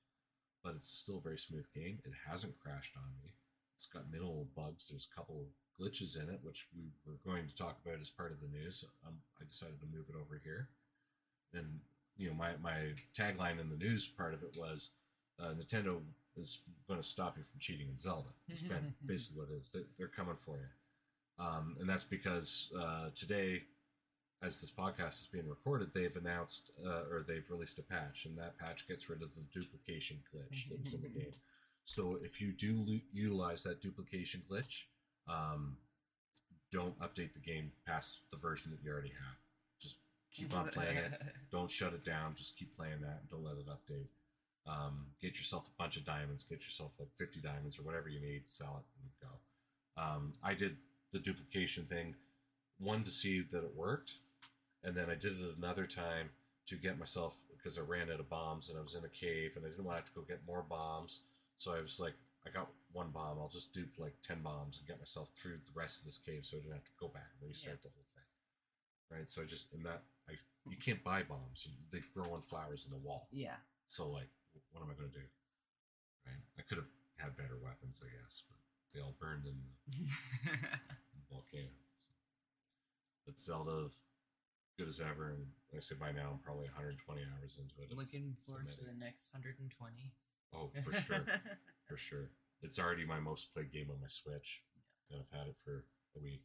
but it's still a very smooth game. It hasn't crashed on me. It's got minimal bugs. There's a couple glitches in it, which we were going to talk about as part of the news. Um, I decided to move it over here. And, you know, my, my tagline in the news part of it was uh, Nintendo is going to stop you from cheating in Zelda. It's been [LAUGHS] basically what it is. They, they're coming for you. Um, and that's because uh, today, as this podcast is being recorded, they've announced uh, or they've released a patch, and that patch gets rid of the duplication glitch that was in the [LAUGHS] game. So if you do utilize that duplication glitch, um, don't update the game past the version that you already have. Just keep on playing it. [LAUGHS] Don't shut it down. Just keep playing that. Don't let it update. Um, get yourself a bunch of diamonds. Get yourself like 50 diamonds or whatever you need. Sell it and go. Um, I did the duplication thing, one to see that it worked, and then I did it another time to get myself because I ran out of bombs and I was in a cave and I didn't want to have to go get more bombs. So I was like, I got one bomb. I'll just dupe like 10 bombs and get myself through the rest of this cave so I didn't have to go back and restart the whole thing. Right. So I just, in that, I, you can't buy bombs. You- They grow on flowers in the wall. yeah. So like, what am I going to do? Right. I could have had better weapons, I guess, but they all burned in the, [LAUGHS] in the volcano. But Zelda, good as ever, and like I say, by now I'm probably 120 hours into it. Looking forward to the next 120. Oh, for sure, [LAUGHS] for sure. It's already my most played game on my Switch, and I've had it for a week.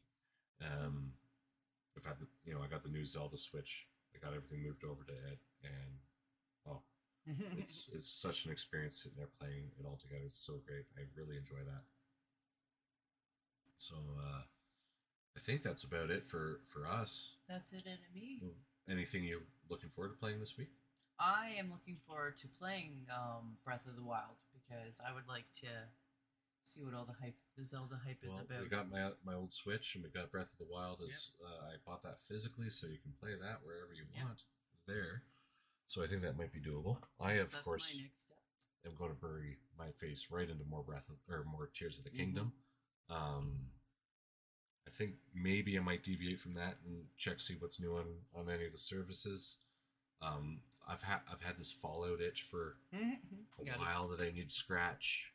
Um, I've had the, you know, I got the new Zelda Switch. I got everything moved over to it, and oh, [LAUGHS] it's it's such an experience sitting there playing it all together. It's so great. I really enjoy that. So uh, I think that's about it for for us. That's it, and me. Anything you're looking forward to playing this week? I am looking forward to playing um, Breath of the Wild because I would like to see what all the hype, the Zelda hype is Well, about. we got my my old Switch and we got Breath of the Wild. As uh, I bought that physically, so you can play that wherever you Yeah. want there. So I think that might be doable. I of That's course my next step. am going to bury my face right into more Breath of, or more Tears of the Mhm. Kingdom. Um, I think maybe I might deviate from that and check see what's new on on any of the services. Um, I've had I've had this Fallout itch for a Got it. while that I need to scratch,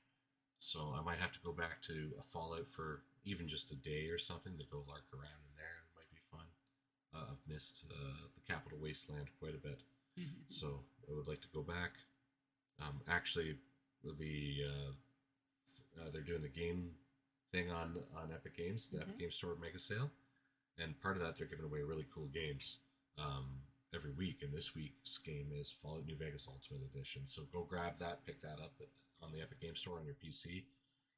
so I might have to go back to a Fallout for even just a day or something to go lark around in there. It might be fun. Uh, I've missed uh, the Capital Wasteland quite a bit [LAUGHS] so I would like to go back. Um, actually, the uh, f- uh, they're doing the game thing on on Epic Games, the Epic Mhm. Game Store Mega Sale, and part of that they're giving away really cool games um, every week. And this week's game is Fallout New Vegas Ultimate Edition. So go grab that, pick that up on the Epic Game Store on your PC.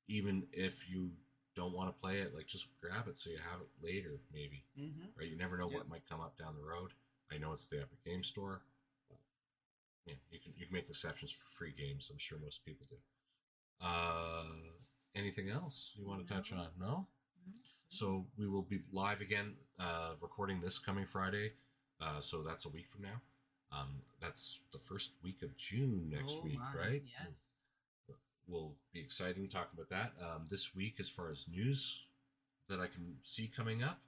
Even if you don't want to play it, like just grab it so you have it later, maybe Mhm. right? You never know Yep. what might come up down the road. I know it's the Epic Game Store. Yeah, you can you can make exceptions for free games. I'm sure most people do. Uh, anything else you want to touch on? No. So we will be live again, uh, recording this coming Friday. Uh, so that's a week from now. Um, that's the first week of June next Oh week, my, right? So Yes. Will be exciting talking about that. Um, this week, as far as news that I can see coming up,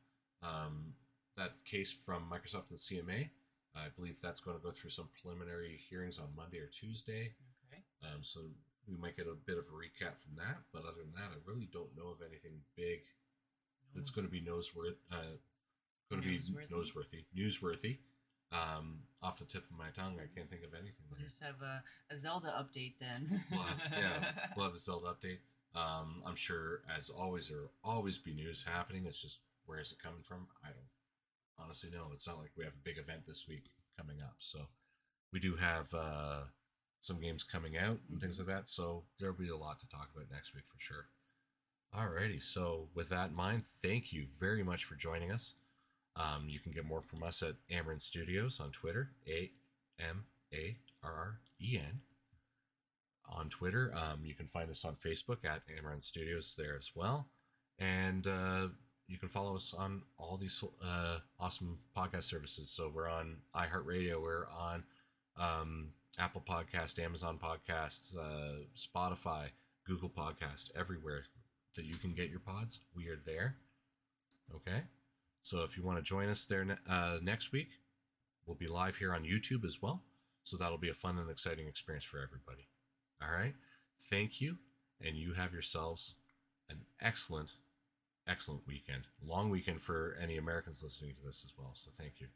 um, that case from Microsoft and CMA, I believe that's going to go through some preliminary hearings on Monday or Tuesday. Okay. Um, so we might get a bit of a recap from that. But other than that, I really don't know of anything big that's going to be noseworthy. Uh, going to be noseworthy, newsworthy. Um, off the tip of my tongue, I can't think of anything. We'll just have a, a Zelda update then. We'll have, yeah, [LAUGHS] we'll have a Zelda update. Um, I'm sure, as always, there will always be news happening. It's just where is it coming from? I don't honestly know. It's not like we have a big event this week coming up. So we do have uh, some games coming out and things like that. So there'll be a lot to talk about next week for sure. Alrighty. So with that in mind, thank you very much for joining us. Um, you can get more from us at Amarren Studios on Twitter, A M A R R E N on Twitter. Um, you can find us on Facebook at Amarren Studios there as well. And uh, you can follow us on all these uh, awesome podcast services. So we're on iHeartRadio, we're on um, Apple Podcast, Amazon Podcast, uh, Spotify, Google Podcast, everywhere that you can get your pods. We are there. Okay. So if you want to join us there uh, next week, we'll be live here on YouTube as well. So that'll be a fun and exciting experience for everybody. All right. Thank you. And you have yourselves an excellent, excellent weekend. Long weekend for any Americans listening to this as well. So thank you.